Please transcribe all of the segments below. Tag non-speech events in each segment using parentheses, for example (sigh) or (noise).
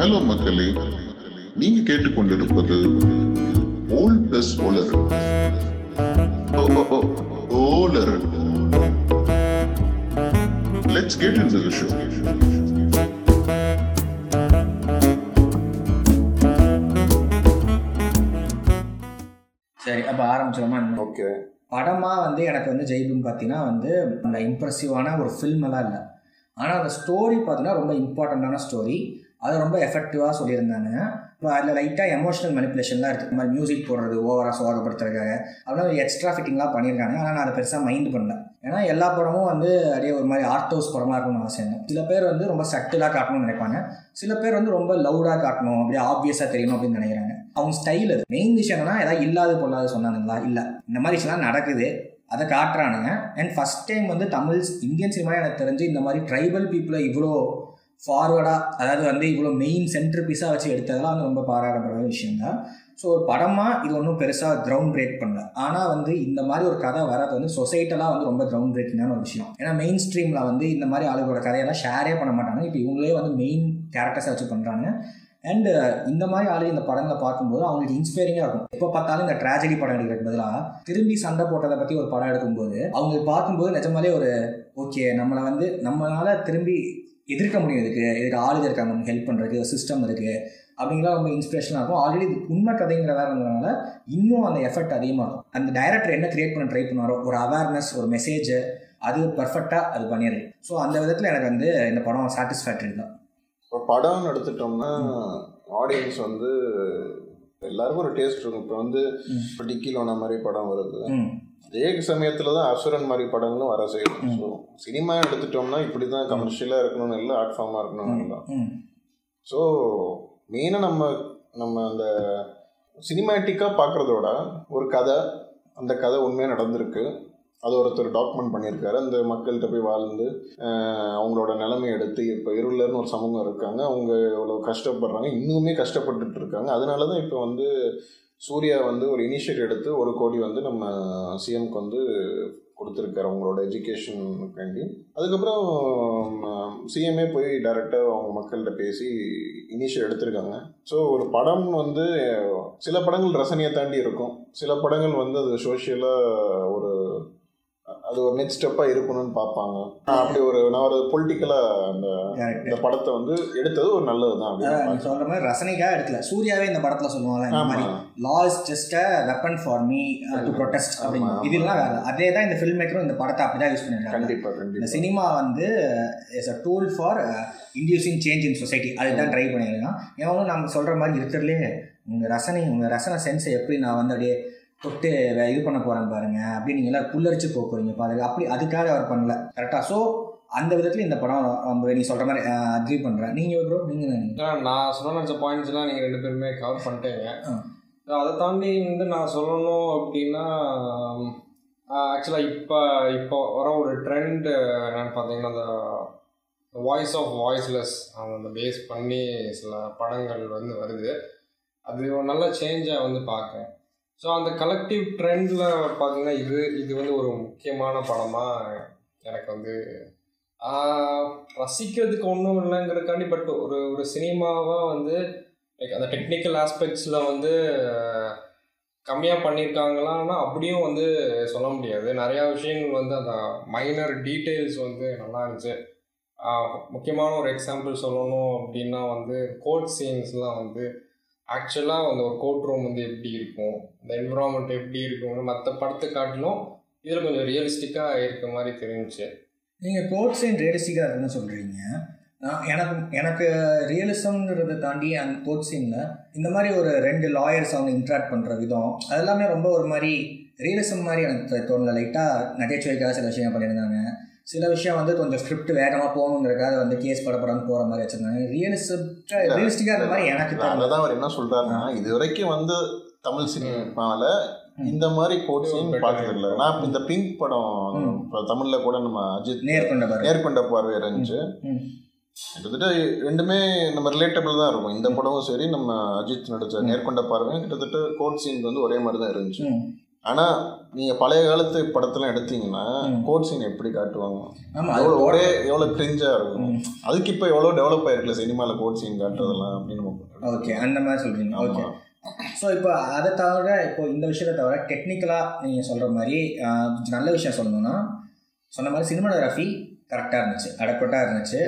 Hello மக்களே நீங்க கேட்டுக்கொண்டிருப்பது ஓல் பிளஸ் ஓலர் ஓலர் let's get in the show சரி அப்போ ஆரம்பிச்சிடமா ஓகே படமாக வந்து எனக்கு வந்து ஜெய்புன்னு பார்த்தீங்கன்னா வந்து அந்த இம்ப்ரெசிவான ஒரு ஃபில்ம் எல்லாம் இல்லை. ஆனால் அந்த ஸ்டோரி பார்த்தீங்கன்னா ரொம்ப இம்பார்ட்டண்ட்டான ஸ்டோரி அது ரொம்ப எஃபெக்டிவாக சொல்லியிருந்தாங்க. இப்போ அதில் லைட்டாக எமோஷனல் மெனிப்புலேஷன்லாம் இருக்குது இந்த மாதிரி மியூசிக் போடுறது ஓவராக சோகப்படுத்துறதுக்காக அப்படின்னா எக்ஸ்ட்ரா ஃபிட்டிங்லாம் பண்ணியிருக்காங்க. ஆனால் நான் அதை பெருசாக மைண்ட் பண்ணல. ஏன்னா எல்லா படமும் வந்து அப்படியே ஒரு மாதிரி ஆர்ட் ஹவுஸ் படமாக இருக்கணும்னு அவசியம் சில பேர் வந்து ரொம்ப சட்டிலாக காட்டணும்னு நினைப்பாங்க. சில பேர் வந்து ரொம்ப லவுடாக காட்டணும். அப்படியே ஆப்வியஸாக தெரியணும் அப்படின்னு நினைக்கிறாங்க. அவங்க ஸ்டைல் அது. மெயின் விஷயம் என்னன்னா ஏதாவது இல்லாத பொல்லாத சொன்னானுங்களா? இல்லை. இந்த மாதிரி விஷயம்லாம் நடக்குது. அதை காட்டுறானுங்க. அண்ட் ஃபஸ்ட் டைம் வந்து தமிழ் இந்தியன் சினிமா எனக்கு தெரிஞ்சு இந்த மாதிரி ட்ரைபல் பீப்புளை இவ்வளோ ஃபார்வர்டாக அதாவது வந்து இவ்வளோ மெயின் சென்டர் பீஸாக வச்சு எடுத்ததெல்லாம் வந்து ரொம்ப பாராட்டப்படுற விஷயம் தான் ஸோ ஒரு படமாக இது ஒன்றும் பெருசாக கிரவுண்ட் பிரேக் பண்ணல. ஆனால் வந்து இந்த மாதிரி ஒரு கதை வரது வந்து சொசைட்டலாக வந்து ரொம்ப கிரவுண்ட் பிரேக்கிங்கான ஒரு விஷயம். ஏன்னா மெயின் ஸ்ட்ரீமில் வந்து இந்த மாதிரி ஆளுகளோட கதையெல்லாம் ஷேரே பண்ண மாட்டாங்க. இப்போ இவங்களே வந்து மெயின் கேரக்டர்ஸை வச்சு பண்ணுறாங்க அண்டு இந்த மாதிரி ஆளு இந்த படங்களை பார்க்கும்போது அவங்களுக்கு இன்ஸ்பைரிங்காக இருக்கும். எப்போ பார்த்தாலும் இந்த ட்ராஜடி படம் எடுக்கிறதுக்கு பதிலாக திரும்பி சண்டை போட்டதை பற்றி ஒரு படம் எடுக்கும்போது அவங்க பார்க்கும்போது நிஜமாலே ஒரு ஓகே நம்மளை வந்து நம்மளால திரும்பி எதிர்க்க முடியும் இதுக்கு இதுக்கு ஆளுங்க இருக்காங்க நமக்கு ஹெல்ப் பண்ணுறதுக்கு சிஸ்டம் இருக்குது அப்படிங்கலாம் ரொம்ப இன்ஸ்பிரேஷனாக இருக்கும் ஆல்ரெடி இது உண்மை கதைங்கிற வேற இருந்ததுனால இன்னும் அந்த எஃபெக்ட் அதிகமாக இருக்கும் அந்த டைரக்டர் என்ன கிரியேட் பண்ண ட்ரை பண்ணாரோ ஒரு அவேர்னஸ் ஒரு மெசேஜ் அது பர்ஃபெக்டாக அது பண்ணிடுது. ஸோ அந்த விதத்தில் எனக்கு வந்து இந்த படம் சாட்டிஸ்ஃபேக்டரி தான். இப்போ படம்னு எடுத்துட்டோம்னா ஆடியன்ஸ் வந்து எல்லாருக்கும் ஒரு டேஸ்ட் இருக்கும். இப்போ வந்து. இப்போ டிக்கிலோன மாதிரி படம் வருது. அதே சமயத்தில் தான் அசுரன் மாதிரி படங்களும் வர செய்யும் ஸோ சினிமா எடுத்துட்டோம்னா இப்படி தான் கமர்ஷியலாக இருக்கணும்னு இல்லை ஆர்ட் ஃபார்மாக இருக்கணும்னு இல்லை. ஸோ மெயினாக நம்ம நம்ம அந்த சினிமேட்டிக்காக பார்க்குறதோட ஒரு கதை அந்த கதை உண்மையாக நடந்திருக்கு. அது ஒருத்தர் டாக்குமெண்ட் பண்ணியிருக்காரு. அந்த மக்கள்கிட்ட போய் வாழ்ந்து அவங்களோட நிலைமை எடுத்து இப்போ இருளர்னு ஒரு சமூகம் இருக்காங்க. அவங்க எவ்வளோ கஷ்டப்படுறாங்க. இன்னுமே கஷ்டப்பட்டுட்டு இருக்காங்க. அதனால தான் இப்போ வந்து சூர்யா வந்து ஒரு இனிஷியேட் எடுத்து ஒரு கோடி வந்து நம்ம சிஎம்க்கு வந்து கொடுத்துருக்காரு அவங்களோட எஜுகேஷனுக்காண்டி அதுக்கப்புறம் சிஎம்ஏ போய் டைரெக்டாக அவங்க மக்கள்கிட்ட பேசி இனிஷியல் எடுத்திருக்காங்க. ஸோ ஒரு படம் வந்து சில படங்கள் ரசனையை தாண்டி இருக்கும். சில படங்கள் வந்து அது சோஷியலாக ஒரு அது ஒரு நெக்ஸ்ட் ஸ்டெப்பாக இருக்கணும்னு பார்ப்பாங்க. அப்படி ஒரு நான் ஒரு பொலிட்டிக்கலாக அந்த இந்த படத்தை வந்து எடுத்தது ஒரு நல்லது தான் சொல்ற மாதிரி ரசனைக்காக எடுக்கல. சூர்யாவே இந்த படத்துல சொல்லுவாங்க இந்த மாதிரி law is just a weapon for me to protest அப்படின்னு. இதெல்லாம் வேற. அதே தான் இந்த ஃபில்ம் மேக்கரும் இந்த படத்தை அப்படிதான் யூஸ் பண்ணிருக்காங்க கண்டிப்பாக இந்த கண்டிப்பாக சினிமா வந்து is a tool for inducing change in society அதுதான் ட்ரை பண்ணியிருக்கான் எவனும் நம்ம சொல்கிற மாதிரி இருக்கிறதுலே உங்கள் ரசனை உங்கள் ரசனை சென்ஸை எப்படி நான் வந்து அப்படியே தொட்டு இது பண்ண போகிறேன் பாருங்க அப்படி நீங்கள் எல்லாம் புல்லரிச்சு போக போகிறீங்க பாருங்க அப்படி அதுக்காக அவர் பண்ணல. கரெக்டாக ஸோ அந்த விதத்தில் இந்த படம் ரொம்ப நீ சொல்கிற மாதிரி அக்ரி பண்ணுறேன் நீங்கள் ப்ரோ நீங்கள் நான் சொல்ல நினச்ச பாயிண்ட்ஸ்லாம் நீங்கள் ரெண்டு பேருமே கவர் பண்ணிட்டீங்க. அதை தாண்டி வந்து நான் சொல்லணும் அப்படின்னா ஆக்சுவலாக இப்போ இப்போ வர ஒரு ட்ரெண்ட் என்னன்னு பார்த்தீங்கன்னா அந்த வாய்ஸ் ஆஃப் வாய்ஸ்லெஸ் அந்த பேஸ் பண்ணி சில படங்கள் வந்து வருது. அது ஒரு நல்ல சேஞ்சாக வந்து பார்க்குறேன். ஸோ அந்த கலெக்டிவ் ட்ரெண்டில் பார்த்தீங்கன்னா இது இது வந்து ஒரு முக்கியமான படமாக எனக்கு வந்து ரசிக்கிறதுக்கு ஒன்றும் இல்லைங்கிறதுக்காண்டி பட் ஒரு ஒரு சினிமாவாக வந்து லைக் அந்த டெக்னிக்கல் ஆஸ்பெக்ட்ஸில் வந்து கம்மியாக பண்ணியிருக்காங்களான்னா அப்படியும் வந்து சொல்ல முடியாது. நிறையா விஷயங்கள் வந்து அந்த மைனர் டீட்டெயில்ஸ் வந்து நல்லா இருந்துச்சு. முக்கியமான ஒரு எக்ஸாம்பிள் சொல்லணும் அப்படின்னா வந்து கோட் சீன்ஸ்லாம் வந்து ஆக்சுவலாக அந்த ஒரு கோர்ட் ரூம் வந்து எப்படி இருக்கும்? இந்த என்விரான்மெண்ட் எப்படி இருக்கும் மற்ற படத்தை காட்டிலும் இதில் கொஞ்சம் ரியலிஸ்டிக்காக இருக்க மாதிரி தெரிஞ்சுச்சு. நீங்கள் கோர்ட் சீன் ரியலிஸ்டிக்காக இருக்குன்னு சொல்கிறீங்க நான் எனக்கு எனக்கு ரியலிசம்ங்கிறத தாண்டி அந்த கோட் சீனில் இந்த மாதிரி ஒரு ரெண்டு லாயர்ஸ் அவங்க இன்ட்ராக்ட் பண்ணுற விதம் அது எல்லாமே ரொம்ப ஒரு மாதிரி ரியலிசம் மாதிரி எனக்கு தோணல. லைட்டாக நகைச்சுவைக்காக சில விஷயம் பண்ணியிருந்தாங்க. சில விஷயம் வந்து கொஞ்சம் ஸ்கிரிப்ட் வேகமாக போகணுங்கிறக்காக வந்து கேஸ் படப்படன்னு போகிற மாதிரி வச்சுருந்தாங்க. ரியலிஸ்ட் ரியலிஸ்டிக்காக இருந்த மாதிரி எனக்கு அதான் அவர் என்ன சொல்றாருன்னா இது வரைக்கும் வந்து தமிழ் சினிமால இந்த மாதிரி கோட்ஸையும் better பார்த்தது இல்லை நான் இந்த பிங்க் படம் தமிழ்ல கூட நம்ம அஜித் நேர்கொண்ட பாரு நேர்கொண்ட பார்வை இருந்துச்சு. கிட்டத்தட்ட ரெண்டுமே நம்ம ரிலேட்டபிள் தான் இருக்கும். இந்த படமும் சரி நம்ம அஜித் நடிச்ச நேர்கொண்ட பார்வையும் கிட்டத்தட்ட கோட் சீன் வந்து ஒரே மாதிரி தான் இருந்துச்சு. ஆனால் நீங்கள் பழைய காலத்து படத்தெல்லாம் எடுத்தீங்கன்னா. கோட் சீன் எப்படி காட்டுவாங்க எவ்வளோ ஒரே எவ்வளோ கிரிஞ்சாக இருக்கும். அதுக்கு இப்போ எவ்வளோ டெவலப் ஆயிருக்குல்ல சினிமாவில் கோட் சீன் காட்டுறதெல்லாம் அப்படின்னு ஓகே அந்த மாதிரி சொல்றீங்க ஓகே. ஸோ இப்போ அதை தவிர இப்போ இந்த விஷயத்தை தவிர டெக்னிக்கலாக நீங்கள் சொல்கிற மாதிரி நல்ல விஷயம் சொல்லணும்னா சொன்ன மாதிரி சினிமாடோகிராஃபி கரெக்டாக இருந்துச்சு. அடப்பட்டாக இருந்துச்சு.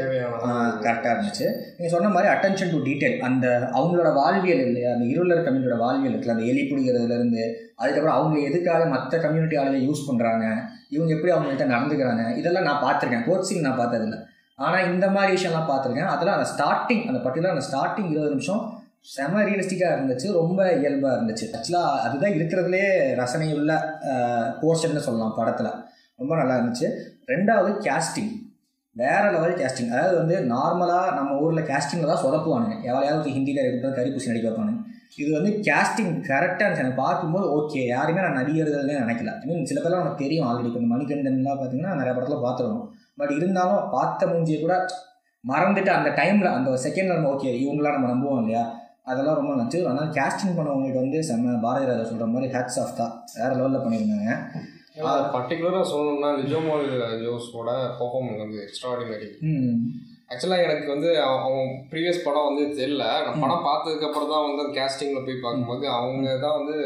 கரெக்டாக இருந்துச்சு. நீங்கள் சொன்ன மாதிரி அட்டென்ஷன் டு டீட்டெயில் அந்த அவங்களோட வாழ்வியல் இல்லையா? அந்த இருளர் கம்யூனிட்டியோட வாழ்வியல் இருக்குல்ல அந்த எலி பிடிக்கிறதுலேருந்து அதுக்கப்புறம் அவங்க எதுக்காக மற்ற கம்யூனிட்டி ஆளுங்க யூஸ் பண்ணுறாங்க இவங்க எப்படி அவங்கள்ட்ட நடந்துக்கிறாங்க இதெல்லாம் நான் பார்த்துருக்கேன். கோச்சிங் நான் பார்த்ததில்ல. ஆனால் இந்த மாதிரி விஷயம்லாம் பார்த்துருக்கேன். அதெல்லாம் அந்த ஸ்டார்டிங் அந்த பர்டிகுலர் அந்த ஸ்டார்டிங் இருபது நிமிஷம் செம ரியலிஸ்டிக்காக இருந்துச்சு. ரொம்ப இயல்பாக இருந்துச்சு. ஆக்சுவலாக அதுதான் இருக்கிறதுலே ரசனை உள்ள போர்ஷன்னு சொல்லலாம் படத்தில். ரொம்ப நல்லா இருந்துச்சு. ரெண்டாவது கேஸ்டிங் வேற லெவல் கேஸ்டிங் அதாவது வந்து நார்மலாக நம்ம ஊரில் கேஸ்டிங்கில் தான் சொதப்புவானுங்க. எவ்வளோயாவது ஹிந்திக்கார இருக்கட்டும் கரிப்பூசி நடிக்க வைப்பானுங்க. இது வந்து கேஸ்டிங் கரெக்டாக இருந்துச்சு. எனக்கு பார்க்கும்போது ஓகே யாருமே நான் நடிகர்கள்னே நினைக்கல. ஐ மீன் சில பேர்லாம் எனக்கு தெரியும் ஆல்ரெடி இப்போ இந்த மணிகண்டன்லாம் பார்த்தீங்கன்னா நிறைய படத்தில் பார்த்துருவோம் பட் இருந்தாலும் பார்த்த மூஞ்சியை கூட மறந்துட்டு அந்த டைமில் அந்த செகண்டில் நம்ம ஓகே இவங்களாம் நம்ம நம்புவோம் இல்லையா? அதெல்லாம் ரொம்ப நச்சு அதனால் கேஸ்டிங் பண்ணவங்களுக்கு வந்து செம்ம பாரதிராஜா சொல்கிற மாதிரி ஹேட்ஸ் ஆஃப் தான். வேறு லெவலில் பண்ணியிருந்தாங்க. பர்டிகுலராக சொல்லணும்னா லிஜோமால் ஜோஸோட பெர்ஃபார்மன்ஸ் வந்து எக்ஸ்ட்ராடினரி ம். ஆக்சுவலாக எனக்கு வந்து அவ- அவன் ப்ரீவியஸ் படம் வந்து தெரியல. நான் படம் பார்த்ததுக்கு அப்புறம் தான் வந்து கேஸ்டிங்கில் போய் பார்க்கும்போது அவங்க தான் வந்து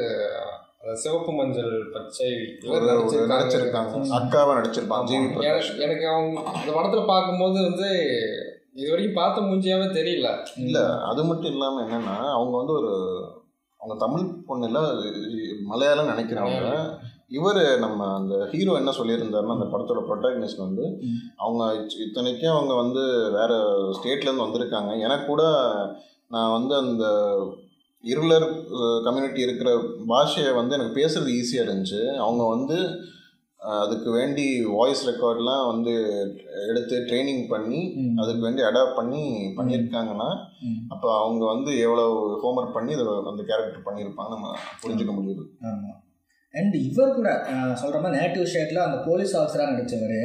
அந்த சிவப்பு மஞ்சள் பச்சை நடிச்சிருக்காங்க. அக்காவை நடிச்சிருப்பாங்க. எனக்கு அவங்க இந்த படத்தில் பார்க்கும்போது வந்து இது வரைக்கும் பார்த்த மூஞ்சியாவே தெரியல. இல்ல அது மட்டும் இல்லாம என்னன்னா அவங்க வந்து ஒரு அவங்க தமிழ் பொண்ணு இல்ல மலையாளம் நினைக்கிறாங்க இவர் நம்ம அந்த ஹீரோ என்ன சொல்லியிருந்தாருன்னா அந்த படத்தோட ப்ரொட்டாகனிஸ்ட் வந்து. அவங்க இத்- இத்தனைக்கும் அவங்க வந்து வேற ஸ்டேட்ல இருந்து வந்திருக்காங்க எனக்கு கூட நான் வந்து அந்த இருளர் கம்யூனிட்டி இருக்கிற பாஷையை வந்து எனக்கு பேசுறது ஈஸியாக இருந்துச்சு அவங்க வந்து அதுக்கு வேண்டி வாய்ஸ் ரெக்கார்ட்லாம் வந்து எடுத்து ட்ரைனிங் பண்ணி. அதுக்கு வேண்டி அடாப்ட் பண்ணி பண்ணியிருக்காங்கன்னா. அப்போ அவங்க வந்து எவ்வளோ ஹோம்ஒர்க் பண்ணி இதை அந்த கேரக்டர் பண்ணியிருப்பாங்க நம்ம புரிஞ்சுக்க முடியுது அண்ட் இவர் கூட சொல்கிற மாதிரி நேட்டிவ் ஷேட்டில் அந்த போலீஸ் ஆஃபீஸராக நடித்தவர்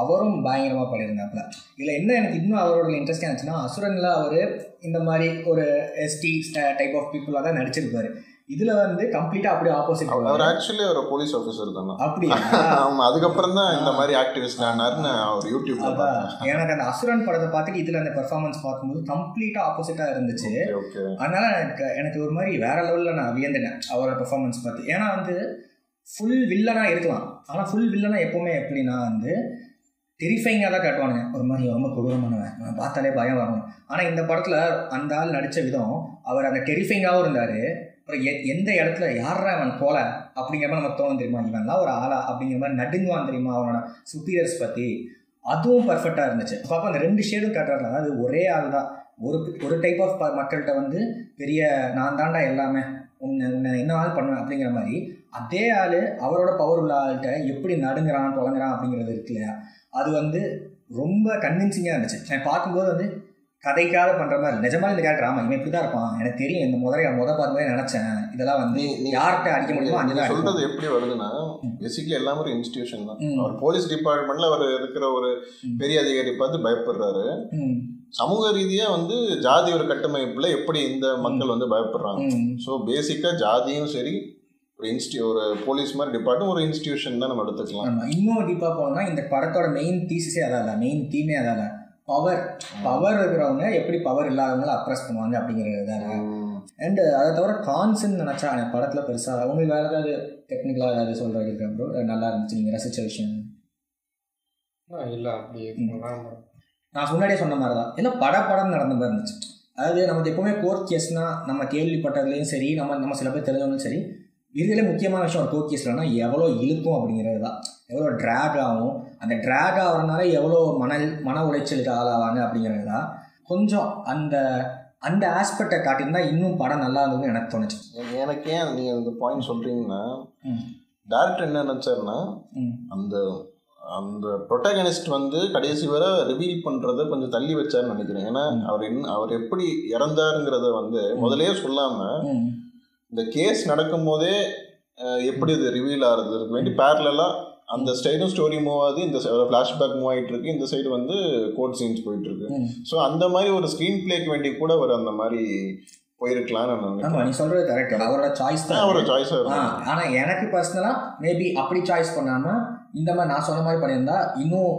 அவரும் பயங்கரமாக பண்ணியிருந்தாப்புல இதில் என்ன எனக்கு இன்னும் அவரோட இன்ட்ரெஸ்டாக இருந்துச்சுன்னா அசுரனில் அவர் இந்த மாதிரி ஒரு எஸ்டி டைப் ஆஃப் பீப்புளாக தான் நடிச்சிருப்பார். இதில் வந்து கம்ப்ளீட்டாக அப்படியே ஆப்போசிட் அவர் ஆக்சுவலி ஒரு போலீஸ் ஆஃபீஸர் தானே. அப்படியா? ஆமா அதுக்கப்புறம் தான் இந்த மாதிரி ஆக்டிவிஸ்ட் ஆனாருன்னு அவர் யூடியூப்ல எனக்கு அந்த அசுரன் படத்தை பார்த்துட்டு இதில் அந்த பெர்ஃபார்மன்ஸ் பார்க்கும்போது கம்ப்ளீட்டாக ஆப்போசிட்டாக இருந்துச்சு. அதனால எனக்கு எனக்கு ஒரு மாதிரி வேற லெவலில் நான் வியந்துட்டேன் அவரோட பெர்ஃபார்மன்ஸ் பார்த்து. ஏன்னா வந்து ஃபுல் வில்லனாக இருக்கலாம். ஆனால் ஃபுல் வில்லனாக எப்போவுமே எப்படின்னா வந்து டெரிஃபைங்காக தான் காட்டுவானுங்க. ஒரு மாதிரி ரொம்ப கொடூரமானவன். பார்த்தாலே பயம் வரணும் ஆனால் இந்த படத்தில் அந்த ஆள் நடித்த விதம் அவர் அந்த டெரிஃபைங்காகவும் இருந்தார். அப்புறம் எ எந்த இடத்துல யாரா அவன் போல அப்படிங்கிற மாதிரி நம்ம தோணும் தெரியுமா? இவன்லாம் ஒரு ஆளா அப்படிங்கிற மாதிரி நடுங்குவான் தெரியுமா? அவனோட சுப்பீரியர்ஸ் பற்றி அதுவும் பர்ஃபெக்டாக இருந்துச்சு. அப்போ அந்த ரெண்டு ஷேடும் காட்டுறாங்க அது ஒரே ஆள் தான் ஒரு ஒரு டைப் ஆஃப் மக்கள்கிட்ட வந்து பெரிய நான் தாண்டா எல்லாமே உன்னை உன்னை என்ன ஆள் பண்ணுவேன் அப்படிங்கிற மாதிரி அதே ஆள் அவரோட பவர் உள்ள ஆள்கிட்ட எப்படி நடுங்குறான் தொடங்குறான் அப்படிங்கிறது இருக்கு இல்லையா? அது வந்து ரொம்ப கன்வின்சிங்காக இருந்துச்சு. நான் பார்க்கும்போது வந்து கதைக்காக பண்ணுற மாதிரி நிஜமாக இந்த கேரக்டர் ஆமாம் இவன் இப்படி தான் இருப்பான். எனக்கு தெரியும் இந்த முதலைய முத பார்க்கும்போதே நினச்சேன். இதெல்லாம் வந்து யார்கிட்ட அடிக்க முடியுமோ நீங்க அங்கே சொல்றது எப்படி வருதுன்னா பேசிக்கலி எல்லாமே ஒரு இன்ஸ்டிடியூஷன் தான். அவர் போலீஸ் டிபார்ட்மெண்ட்ல அவர் இருக்கிற ஒரு. பெரிய அதிகாரி பார்த்து பயப்படுறாரு. சமூக ரீதியா வந்து ஜாதி ஒரு கட்டமைப்புல எப்படி இந்த மக்கள் வந்து பயப்படுறாங்க. ஸோ பேசிக்கா ஜாதியும் சரி ஒரு இன்ஸ்டி ஒரு போலீஸ் மாதிரி டிபார்ட்மெண்ட் ஒரு இன்ஸ்டிடியூஷன் தான் நம்ம எடுத்துக்கலாம். இன்னும் டீப்பாக போனோம்னா இந்த படத்தோட மெயின் தீசிஸே அதான் மெயின் தீமே அதான் பவர் பவர் இருக்கிறவங்க எப்படி பவர் இல்லாதவங்கள அப்ரெஸ் பண்ணுவாங்க அப்படிங்கிறது தான் அண்டு அதை தவிர கான்ஸ்ன்னு நினச்சா எனக்கு படத்தில் பெருசாக உங்களுக்கு வேறு ஏதாவது டெக்னிக்கலாக ஏதாவது சொல்கிறது இருக்கா ப்ரோ நல்லா இருந்துச்சு நீங்கள் ரசித்த விஷயம். இல்லை அப்படி. நான் முன்னாடியே சொன்ன மாதிரி தான் எல்லாம் பட படம் நடந்த மாதிரி இருந்துச்சு. அதாவது நமக்கு எப்போவுமே கோர்ட் கேஸ்னால் நம்ம கேள்விப்பட்டதுலேயும் சரி நம்ம நம்ம சில பேர் தெரிஞ்சவங்களும் சரி இதுல முக்கியமான விஷயம் ஒரு எவ்வளோ இழுக்கும் அப்படிங்கிறது தான். எவ்வளோ ட்ராக் ஆகும். அந்த ட்ராக் ஆகிறதுனால எவ்வளோ மன மன உளைச்சலுக்கு ஆளாவாங்க அப்படிங்கிறது தான். கொஞ்சம் அந்த அந்த ஆஸ்பெக்டை காட்டியிருந்தா இன்னும் படம் நல்லா இருந்ததுன்னு எனக்கு தோணுச்சு. எனக்கு ஏன் நீங்க இந்த பாயிண்ட் சொல்றீங்கன்னா ம். டேரக்டர் என்ன நினைச்சாருன்னா அந்த அந்த ப்ரொட்டகனிஸ்ட் வந்து கடைசி வரை ரிவீல் பண்றத கொஞ்சம் தள்ளி வச்சாருன்னு நினைக்கிறேன். ஏன்னா. அவர் என்ன அவர் எப்படி இறந்தாருங்கிறத வந்து முதல்லயே சொல்லாம ம். இந்த கேஸ் நடக்கும் போதே அஹ், எப்படி இது ரிவீல் ஆகுறது? வேண்டி பேரலா அந்த சைடும் ஸ்டோரி மூவ் ஆகுது. இந்த ஃப்ளாஷ்பேக் மூவ் ஆயிட்டு இருக்கு. இந்த சைடு வந்து கோட் சீன்ஸ் போயிட்டு இருக்கு. ஸோ அந்த மாதிரி ஒரு ஸ்க்ரீன் பிளேக்கு வேண்டி கூட அவர் அந்த மாதிரி போயிருக்கலாம்னு நான் நினைக்கிறேன். ஆமா நீ சொல்றது கரெக்ட் அவரோட சாய்ஸ் தான். அவரோட சாய்ஸாக ஆ, இருக்கும் ஆனா எனக்கு பர்சனலா மேபி அப்படி சாய்ஸ் பண்ணாம இந்த மாதிரி நான் சொன்ன மாதிரி பண்ணியிருந்தா இன்னும்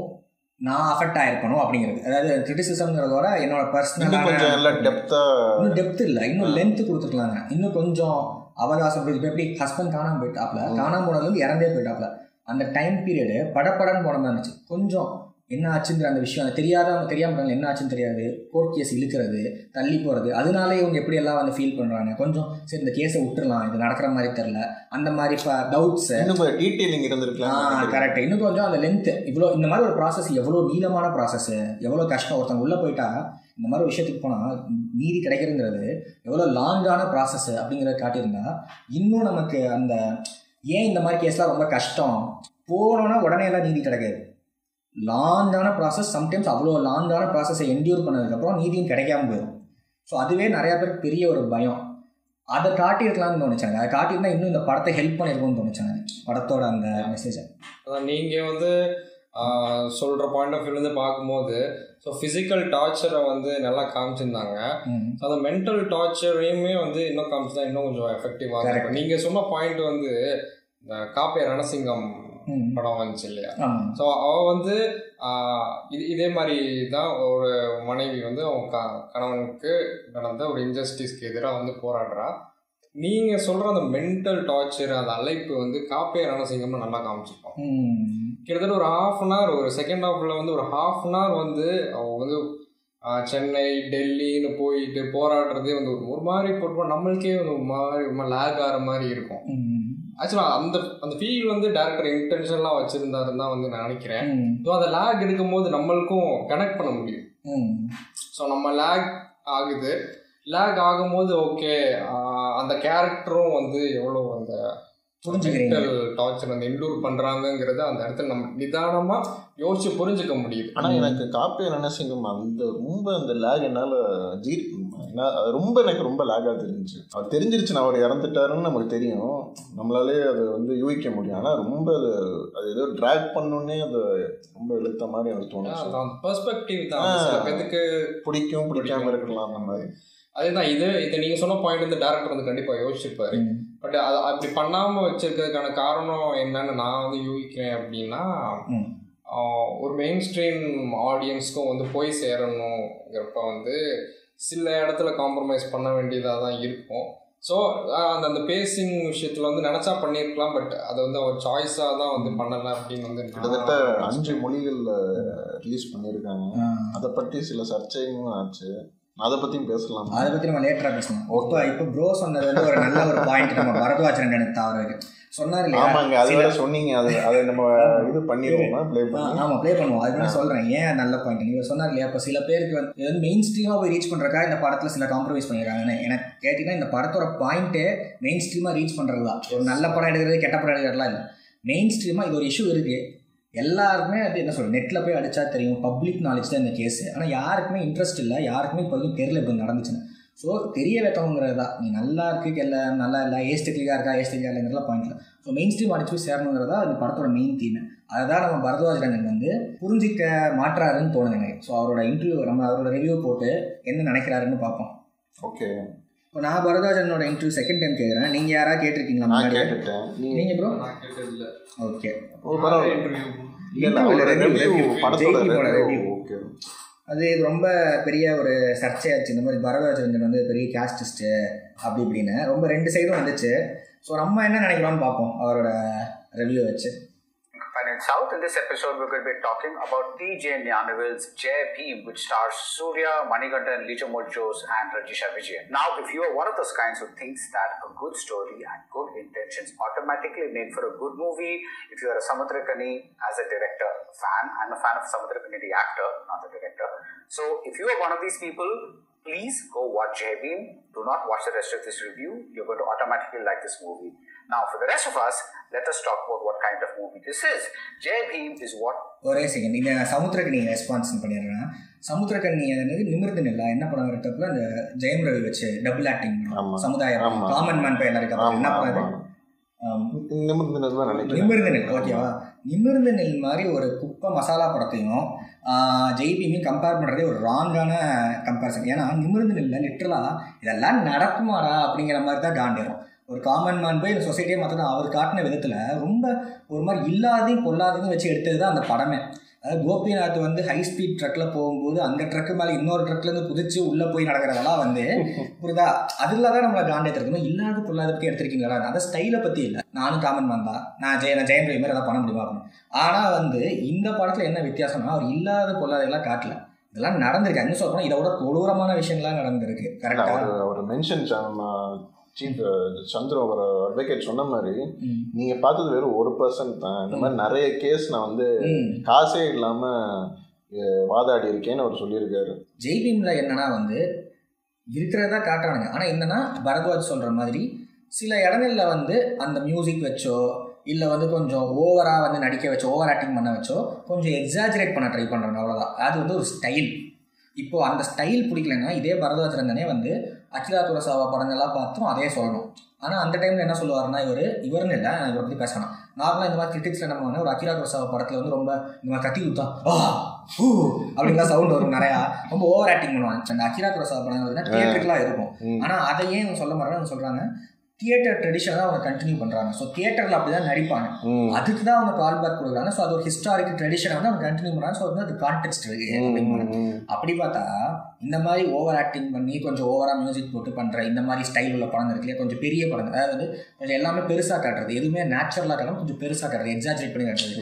நான் அஃபெக்ட் ஆயிருக்கணும் அப்படிங்கிறது. அதாவது கிரிட்டிசிசம்ங்கிறதோட என்னோட பர்சனல் கொஞ்சம் நல்லா டெப்த்தாக இன்னும் டெப்த் இல்லை. இன்னும் லென்த் கொடுத்துருக்கலாங்க. இன்னும் கொஞ்சம் அவகாசம் இப்ப எப்படி ஹஸ்பண்ட் காணாம போயிட்டாப்ல? காணாம போனது வந்து இறந்தே போயிட்டாப்ல. அந்த டைம் பீரியடு படப்படன்னு போன மாதிரி இருந்துச்சு. கொஞ்சம் என்ன ஆச்சுங்கிற அந்த விஷயம் அது தெரியாதவங்க தெரியாம இருக்காங்க, என்ன ஆச்சுன்னு தெரியாது. கோர்ட் கேஸ் இழுக்கிறது தள்ளி போகிறது அதனால இவங்க எப்படி எல்லாம் வந்து ஃபீல் பண்ணுறாங்க கொஞ்சம் சரி இந்த கேஸை விட்டுறலாம் இது நடக்கிற மாதிரி தெரில அந்த மாதிரி இப்போ டவுட்ஸு இன்னும் டீட்டெயிலிங் இருந்திருக்கலாம். கரெக்ட் இன்னும் கொஞ்சம் அந்த லென்த் இவ்வளோ இந்த மாதிரி ஒரு ப்ராசஸ் எவ்வளோ நீளமான ப்ராசஸ் எவ்வளோ கஷ்டம் ஒருத்தவங்க உள்ளே போயிட்டா இந்த மாதிரி விஷயத்துக்கு போனால் நீதி கிடைக்கிறதுங்கிறது எவ்வளோ லாங்கான ப்ராசஸ் அப்படிங்கிறத காட்டியிருந்தா இன்னும் நமக்கு அந்த ஏன் இந்த மாதிரி கேஸ்லாம் ரொம்ப கஷ்டம்? போனோன்னா உடனே எல்லாம் நீதி கிடைக்காது. லாங்கான ப்ராசஸ் சம்டைம்ஸ் அவ்வளோ லாங்கான ப்ராசஸை என்டியூர் பண்ணதுக்கப்புறம் நீதியும் கிடைக்காம போயிடும் ஸோ அதுவே நிறையா பேருக்கு பெரிய ஒரு பயம். அதை காட்டியிருக்கலாம்னு தோணுச்சாங்க. அதை காட்டியிருந்தா இன்னும் இந்த படத்தை ஹெல்ப் பண்ணியிருக்கும்னு தோணுச்சாங்க. படத்தோட அந்த மெசேஜை நீங்கள் வந்து சொல்கிற பாயிண்ட் ஆஃப் வியூலேருந்து பார்க்கும்போது ஸோ ஃபிசிக்கல் டார்ச்சரை வந்து நல்லா காமிச்சிருந்தாங்க. அந்த மென்டல் டார்ச்சரையுமே வந்து இன்னும் காமிச்சா இன்னும் கொஞ்சம் எஃபெக்டிவாக. இருக்கும். நீங்கள் சொன்ன பாயிண்ட் வந்து இந்த காப்பே ரணசிங்கம் படம் வந்துச்சு இல்லையா? ஸோ அவள் வந்து இது இதே மாதிரி தான் ஒரு மனைவி வந்து அவங்க க கணவனுக்கு நடந்த ஒரு இன்ஜஸ்டிஸ்க்கு எதிராக வந்து போராடுறா. நீங்கள் சொல்கிற அந்த மென்டல் டார்ச்சர் அந்த அழைப்பு வந்து காப்பே ரணசிங்கம்னு நல்லா காமிச்சிருக்கோம் கிட்டத்தட்ட ஒரு ஹாஃப் அன் ஹவர் ஒரு செகண்ட் ஹாஃபில் வந்து ஒரு ஹாஃப் அன் ஹவர் வந்து அவங்க வந்து சென்னை டெல்லின்னு போயிட்டு போராடுறதே வந்து ஒரு மாதிரி போட்டு நம்மளுக்கே வந்து ஒரு மாதிரி லேக் ஆகிற மாதிரி இருக்கும். ஆக்சுவலாக அந்த அந்த ஃபீல் வந்து டேரக்டர் இன்டென்ஷன்லாம் வச்சுருந்தாருன்னு தான் வந்து நான் நினைக்கிறேன். ஸோ அந்த லேக் இருக்கும்போது நம்மளுக்கும் கனெக்ட் பண்ண முடியும். ஸோ நம்ம லேக் ஆகுது. லேக் ஆகும்போது ஓகே அந்த கேரக்டரும் வந்து எவ்வளோ அந்த புரிஞ்சுக்கிறீங்க. டார்ச்சர் வந்து என்டூர் பண்ணுறாங்கங்கிறத அந்த இடத்துல நம்ம நிதானமாக யோசிச்சு புரிஞ்சுக்க முடியுது. ஆனால் எனக்கு காப்பி ரணசிங்கம் அந்த ரொம்ப அந்த லேக் என்னால் ஜீ என்ன அது ரொம்ப எனக்கு ரொம்ப லேகாக தெரிஞ்சுச்சு. அது தெரிஞ்சிருச்சு நான் அவர் இறந்துட்டாருன்னு நமக்கு தெரியும். நம்மளாலே அதை வந்து யூகிக்க முடியும். ஆனால் ரொம்ப அது அது ஏதோ ட்ராக் பண்ணோன்னே அது ரொம்ப இழுத்த மாதிரி எனக்கு தோணுச்சு. அந்த பெர்ஸ்பெக்டிவ் தான். பேத்துக்கு பிடிக்கும் பிடிக்காம இருக்கலாம் அந்த மாதிரி. அதுதான் இது இதை நீங்கள் சொன்ன பாயிண்ட் வந்து டேரக்டர் வந்து கண்டிப்பாக யோசிச்சிருப்பாரு. பட் அது அப்படி பண்ணாமல் வச்சிருக்கிறதுக்கான காரணம் என்னன்னு நான் வந்து யூகிக்கிறேன் அப்படின்னா ஒரு மெயின் ஸ்ட்ரீம் ஆடியன்ஸ்க்கும் வந்து போய் சேரணுங்கிறப்ப வந்து சில இடத்துல காம்ப்ரமைஸ் பண்ண வேண்டியதாக தான் இருக்கும். ஸோ அந்த அந்த பேசிங் விஷயத்தில் வந்து நினச்சா பண்ணியிருக்கலாம் பட் அதை வந்து அவர் சாய்ஸாக தான் வந்து பண்ணலை அப்படின்னு வந்து கிட்டத்தட்ட அஞ்சு மொழிகளில் ரிலீஸ் பண்ணியிருக்காங்க. அதை பற்றி சில சர்ச்சைகளும் ஆச்சு. அதை பற்றியும் பேசலாம். அதை பற்றி நம்ம லேட்டராக பேசலாம் இப்போ இப்போ ப்ரோ சொன்னது வந்து ஒரு நல்ல ஒரு பாயிண்ட் நம்ம பரத்வாஜன் எனக்கு தவறு சொன்னார் இல்லையா? ஆமாங்க அது சொன்னீங்க. அது அதை நம்ம இது பண்ணிடுவோமா ப்ளே ஆ, பண்ணி. ஆமா ப்ளே பண்ணுவோம். அது நான் சொல்றேன். ஏன் நல்ல பாயிண்ட் நீங்க சொன்னார் இல்லையா? இப்போ சில பேருக்கு வந்து இது வந்து மெயின் ஸ்ட்ரீமா போய் ரீச் பண்றக்கா இந்த படத்துல சில காம்ப்ரமைஸ் பண்ணிருக்காங்கன்னு எனக்கு கேட்டீங்கன்னா இந்த படத்தோட பாயிண்ட்டே மெயின் ஸ்ட்ரீமா ரீச் பண்றது தான் ஒரு நல்ல படம் எடுக்கிறது கெட்ட படம் எடுக்கிறதுலாம் இல்லை. மெயின் ஸ்ட்ரீமா இது ஒரு இஷ்யூ இருக்கு. எல்லாருக்குமே அது என்ன சொல்கிறது நெட்டில் போய் அடிச்சா தெரியும். பப்ளிக் நாலேஜ் தான் இந்த கேஸ் ஆனால் யாருக்குமே இன்ட்ரெஸ்ட் இல்லை. யாருக்குமே இப்போ வரைக்கும் தெரியல இப்படி நடந்துச்சுன்னு. ஸோ தெரிய வைக்கணுங்கிறது தான். நீ நல்லா இருக்கு இல்லை நல்லா இல்லை. ஏஸ்டெக்லிக்காக இருக்கா? ஏஸ்டிக்கா இல்லைங்கிறதுலாம் பாயிண்ட் இல்லை. ஸோ மெயின் ஸ்ட்ரீம் அடிச்சு போய் சேரணுங்கிறதா அந்த படத்தோட மெயின் தீம் அதுதான் நம்ம பரத்வாஜ் ரங்கன் வந்து புரிஞ்சிக்க மாற்றாருன்னு தோணுது எனக்கு ஸோ அவரோட இன்டர்வியூ நம்ம அவரோட ரிவ்யூ போட்டு என்ன நினைக்கிறாருன்னு பார்ப்போம். ஓகே இப்போ நான் பரத்வாஜனோட இன்டர்வியூ செகண்ட் டைம் கேட்குறேன் நீங்கள் யாராவது கேட்டிருக்கீங்களா நான் கேட்டுட்டேன். நீங்கள் ப்ரோ நான் கேட்டதில்ல. ஓகே ஓ பரவாயில்ல. இன்டர்வியூ. ஓகே அது இது ரொம்ப பெரிய ஒரு சர்ச்சையாச்சு. இந்த மாதிரி பரத்வாஜ் ரங்கன் வந்து பெரிய கேஸ்டிஸ்ட்டு அப்படி இப்படின்னு. ரொம்ப ரெண்டு சைடும் வந்துச்சு. ஸோ நம்ம என்ன நினைக்கிறோம்னு பார்ப்போம் அவரோட ரிவ்யூ வச்சு. South. In this episode, we're going to be talking about TJ Nyanavil's Jai Bhim, which stars Surya, Manikandan, Lijo Mojos, and Rajisha Vijayan. Now, if you are one of those kinds who thinks that a good story and good intentions automatically make for a good movie, if you are a Samudrakani as a director fan, I'm a fan of Samudrakani, the actor, not the director. So, if you are one of these people, please go watch Jai Bhim. Do not watch the rest of this review. You're going to automatically like this movie. Now, for the rest of us, let us talk about what kind of movie this is. Jai Bhim is what? ஒரே second இந்த Samuthirakani response பண்ணிடுறேன். சமுத்திரக்கனி என்னது? நிமிர்ந்து நில்லா. என்ன படம் இருக்கப்புல அந்த ஜெயம் ரவி வச்சு டபுள் ஆக்டிங். சமுதாயம். காமன் மேன் பையன் இருக்க ஆமா என்ன படம் நிமிர்ந்து தான் நினைக்கிறேன். நிமிர்ந்து நெல். ஓகேவா நிமிர்ந்து நெல் மாதிரி ஒரு குப்பை மசாலா படத்தையும் ஜெய்பீமையும் கம்பேர் பண்ணுறதே ஒரு ராங்கான கம்பேரிசன் ஏன்னா நிமிர்ந்து நெல்ல லிட்டரலாக இதெல்லாம் நடக்குமாடா அப்படிங்கிற மாதிரி தான் காண்டிரும். ஒரு காமன் மேன் போய் இந்த சொசைட்டியை மாற்றினா அவர் காட்டின விதத்தில் ரொம்ப ஒரு மாதிரி இல்லாதையும் பொல்லாதையும் வச்சு எடுத்தது தான் அந்த படமே. அதாவது கோபிநாத் வந்து ஹை ஸ்பீட் ட்ரக்கில் போகும்போது அந்த ட்ரக்கு மேலே இன்னொரு ட்ரக்லேருந்து குதிச்சு உள்ளே போய் நடக்கிறதெல்லாம் வந்து (laughs) புரியுதா? அதில் தான் நம்மளை காண்டே இருக்கணும். இல்லாத பொல்லாத பற்றி எடுத்திருக்கீங்களா அந்த ஸ்டைலை பற்றி இல்லை. நானும் காமன் மேன் தான். நான் ஜெய நான் ஜெயம் ரவி மாதிரி எதாவது பண்ண முடியுமா அப்படின்னு. ஆனால் வந்து இந்த படத்தில் என்ன வித்தியாசம்னா அவர் இல்லாத பொல்லாதெல்லாம் காட்டல. இதெல்லாம் நடந்திருக்கு. என்ன சொல்லணும் இதை விட கொடூரமான விஷயங்கள்லாம் நடந்திருக்கு. கரெக்டாக அவர் மென்ஷன் சீஃப் சந்திர அவர் அட்வொகேட் சொன்ன மாதிரி நீங்க பார்த்தது வெறும் ஒரு பர்சன்ட் தான். இந்த மாதிரி நிறைய கேஸ் நான் வந்து காசே இல்லாம வாதாடி இருக்கேன்னு அவர் சொல்லியிருக்காரு. ஜெய்பீம்ல என்னன்னா வந்து இருக்கிறதா காட்டுறானுங்க. ஆனால் என்னன்னா பரத்வாஜ் சொல்கிற மாதிரி சில இடங்கள்ல வந்து அந்த மியூசிக் வச்சோ இல்லை வந்து கொஞ்சம் ஓவராக வந்து நடிக்க வச்சோ ஓவர் ஆக்டிங் பண்ண வச்சோ கொஞ்சம் எக்ஸாஜரேட் பண்ண ட்ரை பண்ணுறாங்க அவ்வளோதான் அது வந்து ஒரு ஸ்டைல் இப்போது அந்த ஸ்டைல் பிடிக்கலன்னா இதே பரத்வாஜ் ரந்தனே வந்து அகிலா துரசாவா படங்கள்லாம் பார்த்தும் அதே சொல்லணும் ஆனால் அந்த டைமில் என்ன சொல்லுவாருன்னா இவர் இவருன்னு இல்லை நான் இவரை பற்றி பேசணும் நார்மலாக இந்த மாதிரி கிரிட்டிக்ஸில் நம்ம வந்து ஒரு அகிலா துரசாவா படத்தில் வந்து ரொம்ப இந்த மாதிரி கத்தி குத்தா ஆ ஹூ அப்படின்லாம் சவுண்ட் வரும் நிறையா. ரொம்ப ஓவர் ஆக்டிங் பண்ணுவாங்க. அந்த அகிலா துரசாவா வந்து தியேட்டருக்குலாம் இருக்கும். ஆனால் அதை ஏன் சொல்ல அவங்க சொல்கிறாங்க தியேட்டர் ட்ரெடிஷனை தான் அவங்க கண்டினியூ பண்ணுறாங்க ஸோ தியேட்டரில் அப்படி தான் நடிப்பாங்க. அதுக்கு தான் அவங்க கால் பேக் கொடுக்குறாங்க. ஸோ அது ஒரு ஹிஸ்டாரிக் ட்ரெடிஷனை வந்து அவங்க கண்டினியூ பண்ணுறாங்க ஸோ வந்து அது கான்டெக்ட் இருக்கு. அப்படி பார்த்தா இந்த மாதிரி ஓவர் ஆக்டிங் பண்ணி கொஞ்சம் ஓவராக மியூசிக் போட்டு பண்ணுற இந்த மாதிரி ஸ்டைல் உள்ள படம் இருக்கு இல்லையா கொஞ்சம் பெரிய படம். அதாவது கொஞ்சம் எல்லாமே பெருசாக காட்டுறது. எதுவுமே நேச்சுரலாக காட்டாம கொஞ்சம் பெருசாக காட்டுறது. எக்ஸாஜரேட் பண்ணி காட்டுறது.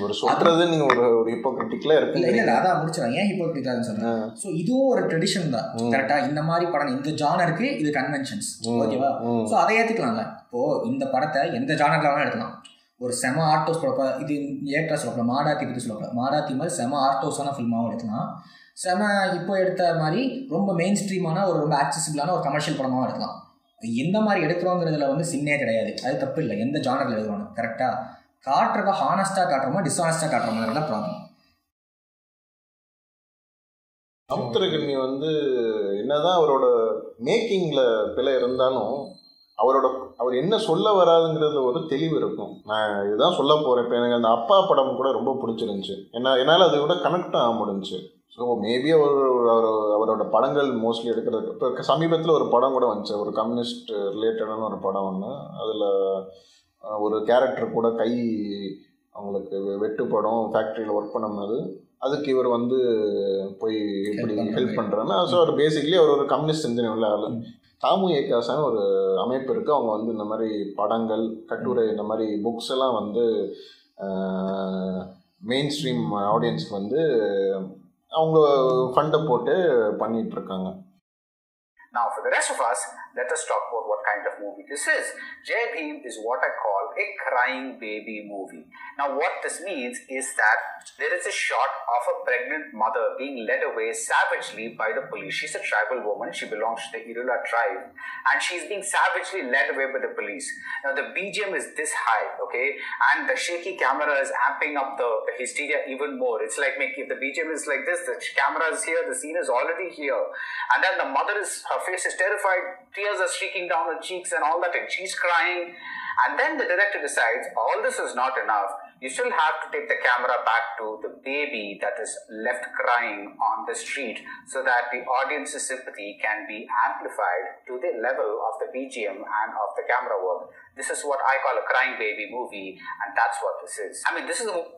ஒரு ஒரு ஹிப்போக்ரிட்டிக்ல இல்லை இல்லை இருக்கு இல்லை அதான் முடிச்சிடலாம் ஏன் ஹிப்போக்ரிட்டான்னு சொல்கிறேன் ஸோ இதுவும் ஒரு ட்ரெடிஷன் தான். கரெக்டாக இந்த மாதிரி படம் இந்த ஜானருக்கு இது கன்வென்ஷன்ஸ் ஓகேவா ஸோ அதை ஏற்றுக்கலாம்ல இப்போது இந்த படத்தை எந்த ஜானரில் வேணால் எடுக்கலாம் ஒரு செம ஆர்டோஸ் சொல்லப்போ இது ஏற்றா சொல்லப்போ மாடாத்தி பற்றி சொல்லப்போ மாடாத்தி மாதிரி செம ஆர்டோஸான ஃபில்மாகவும் எடுக்கலாம் செம இப்போ எடுத்த மாதிரி ரொம்ப மெயின் ஸ்ட்ரீமான ஒரு ரொம்ப ஆக்சசிபிளான ஒரு கமர்ஷியல் படமாகவும் எடுக்கலாம் எந்த மாதிரி எடுக்கிறோங்கிறதுல வந்து சின்னே கிடையாது. அது தப்பு இல்லை. எந்த ஜானரில் எடுக்கிறோம்? கரெக்டாக காட்டுறத ஹானஸ்ட்டாக காட்டுறோமா டிஸ்ஹானஸ்ட்டாக தான் ப்ராப்ளம் சமுத்திரகன்னி வந்து என்னதான் அவரோட மேக்கிங்கில் பிழை இருந்தாலும் அவரோட அவர் என்ன சொல்ல வராதுங்கிறதுல ஒரு தெளிவு இருக்கும். நான் இதுதான் சொல்ல போறேன். இப்போ எனக்கு அந்த அப்பா படம் கூட ரொம்ப பிடிச்சிருந்துச்சு. ஏன்னா என்னால் அதை விட கனெக்ட் ஆக முடிஞ்சுச்சு. ஸோ மேபி அவர் அவர் அவரோட படங்கள் மோஸ்ட்லி எடுக்கிறது இப்போ சமீபத்தில் ஒரு படம் கூட வந்துச்சு. ஒரு கம்யூனிஸ்ட் ரிலேட்டடான ஒரு படம் ஒன்று அதில் ஒரு கேரக்டர் கூட கை அவங்களுக்கு வெட்டுப்படும் ஃபேக்ட்ரியில் ஒர்க் பண்ணும்போது அதுக்கு இவர் வந்து போய் எப்படி. ஹெல்ப் பண்ணுறாருன்னா ஸோ அவர் பேசிக்கலி அவர் ஒரு கம்யூனிஸ்ட் சிந்தனை உள்ள ஆள் தாமு ஏகாசான ஒரு அமைப்பு இருக்குது அவங்க வந்து இந்த மாதிரி படங்கள் கட்டுரை இந்த மாதிரி புக்ஸ் எல்லாம் வந்து மெயின் ஸ்ட்ரீம் ஆடியன்ஸ்க்கு வந்து அவங்க ஃபண்டை போட்டு பண்ணிட்டு இருக்காங்க Now, for the rest of us, let us talk about what kind of movie this is. Jai Bhim is what I call a crying baby movie. Now, what this means is that there is a shot of a pregnant mother being led away savagely by the police. She's a tribal woman, she belongs to the Irula tribe, and she's being savagely led away by the police. Now, the BGM is this high, okay, and the shaky camera is amping up the, the hysteria even more. It's like make, if the BGM is like this, the camera is here, the scene is already here, and then the mother is her face is terrified, tears are streaking down her cheeks and all that, and she's crying. And then the director decides all this is not enough You still have to take the camera back to the baby that is left crying on the street so that the audience's sympathy can be amplified to the level of the BGM and of the camera work. This is what I call a crying baby movie, and that's what this is. I mean, this is a mo-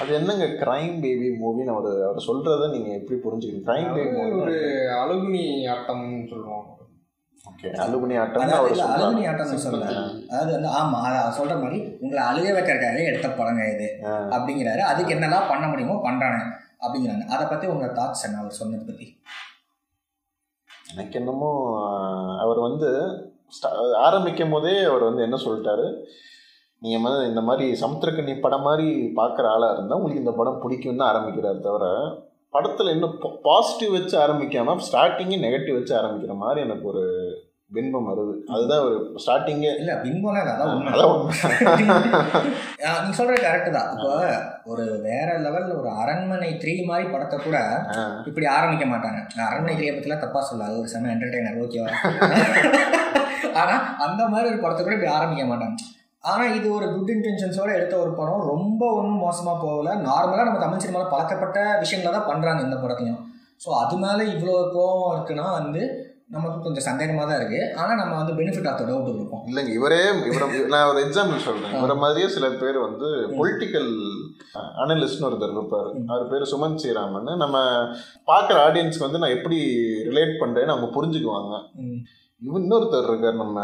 அது என்னங்க crime baby மூவின்னு அவர் அவர் சொல்றதை நீங்கள் எப்படி புரிஞ்சுக்கிறீங்க crime baby ஒரு movie அழுகுனி ஆட்டம்னு சொல்லுவாங்க okay alumni ஆட்டம் அதாவது அவர் இல்ல, அழுகுனி சொல்றாரு. ஆட்டம்னு சொல்ல அதாவது வந்து ஆமா சொல்ற மாதிரி உங்களை அழுக வைக்கிறதுக்காகவே எடுத்த படங்க இது. அப்படிங்கிறாரு. அதுக்கு என்னெல்லாம் பண்ண முடியுமோ பண்றானே அப்படிங்கிறாங்க. அதை பத்தி உங்க தாட்ஸ் என்ன? அவர் சொன்னதை பத்தி. எனக்கு என்னமோ அவர் வந்து ஆரம்பிக்கும் போதே அவர் வந்து என்ன சொல்லிட்டாரு? நீங்கள் வந்து இந்த மாதிரி சமுத்திரக்கண்ணி படம் மாதிரி பார்க்குற ஆளாக இருந்தால் உங்களுக்கு இந்த படம் பிடிக்கும்னு ஆரம்பிக்கிறார் தவிர படத்தில் இன்னும் பாசிட்டிவ் வச்சு ஆரம்பிக்காம ஸ்டார்டிங்கே நெகட்டிவ் வச்சு ஆரம்பிக்கிற மாதிரி எனக்கு ஒரு பின்பம் வருது. அதுதான் ஒரு ஸ்டார்டிங்கே இல்ல பின்போனா இல்ல, அதான் அதான் நீ சொல்றது கரெக்ட் தான். இப்போ ஒரு வேற லெவல்ல ஒரு அரண்மனை த்ரீ மாதிரி படத்தை கூட. இப்படி ஆரம்பிக்க மாட்டாங்க. நான் அரண்மனை த்ரீயை பத்திலாம் தப்பா சொல்ல அது ஒரு செம என்டர்டைனர் ஓகேவா ஆனா அந்த மாதிரி ஒரு படத்தை கூட இப்படி ஆரம்பிக்க மாட்டாங்க. ஆனால் இது ஒரு குட் இன்டென்ஷன்ஸோட எடுத்த ஒரு படம். ரொம்ப ஒன்றும் மோசமாக போகல. நார்மலாக நம்ம தமிழ் சினிமாவில் பழக்கப்பட்ட விஷயங்களை தான் பண்ணுறாங்க இந்த படத்தையும் ஸோ அது மேலே இவ்வளோ கோவம் இருக்குன்னா வந்து நமக்கு கொஞ்சம் சந்தேகமாக தான் இருக்குது ஆனால் நம்ம வந்து பெனிஃபிட் ஆஃப் த டவுட் கொடுப்போம். இல்லைங்க இவரே இவரை நான் ஒரு எக்ஸாம்பிள் சொல்றேன். இவரை மாதிரியே சில பேர் வந்து பொலிட்டிக்கல் அனலிஸ்ட்னு ஒருத்தர் இருப்பார். அவர் பேர் சுமன் ஸ்ரீராமன். நம்ம பார்க்குற ஆடியன்ஸ்க்கு வந்து நான் எப்படி ரிலேட் பண்ணுறேன்னு அவங்க புரிஞ்சுக்குவாங்க. இன்னொருத்தர் இருக்கார் நம்ம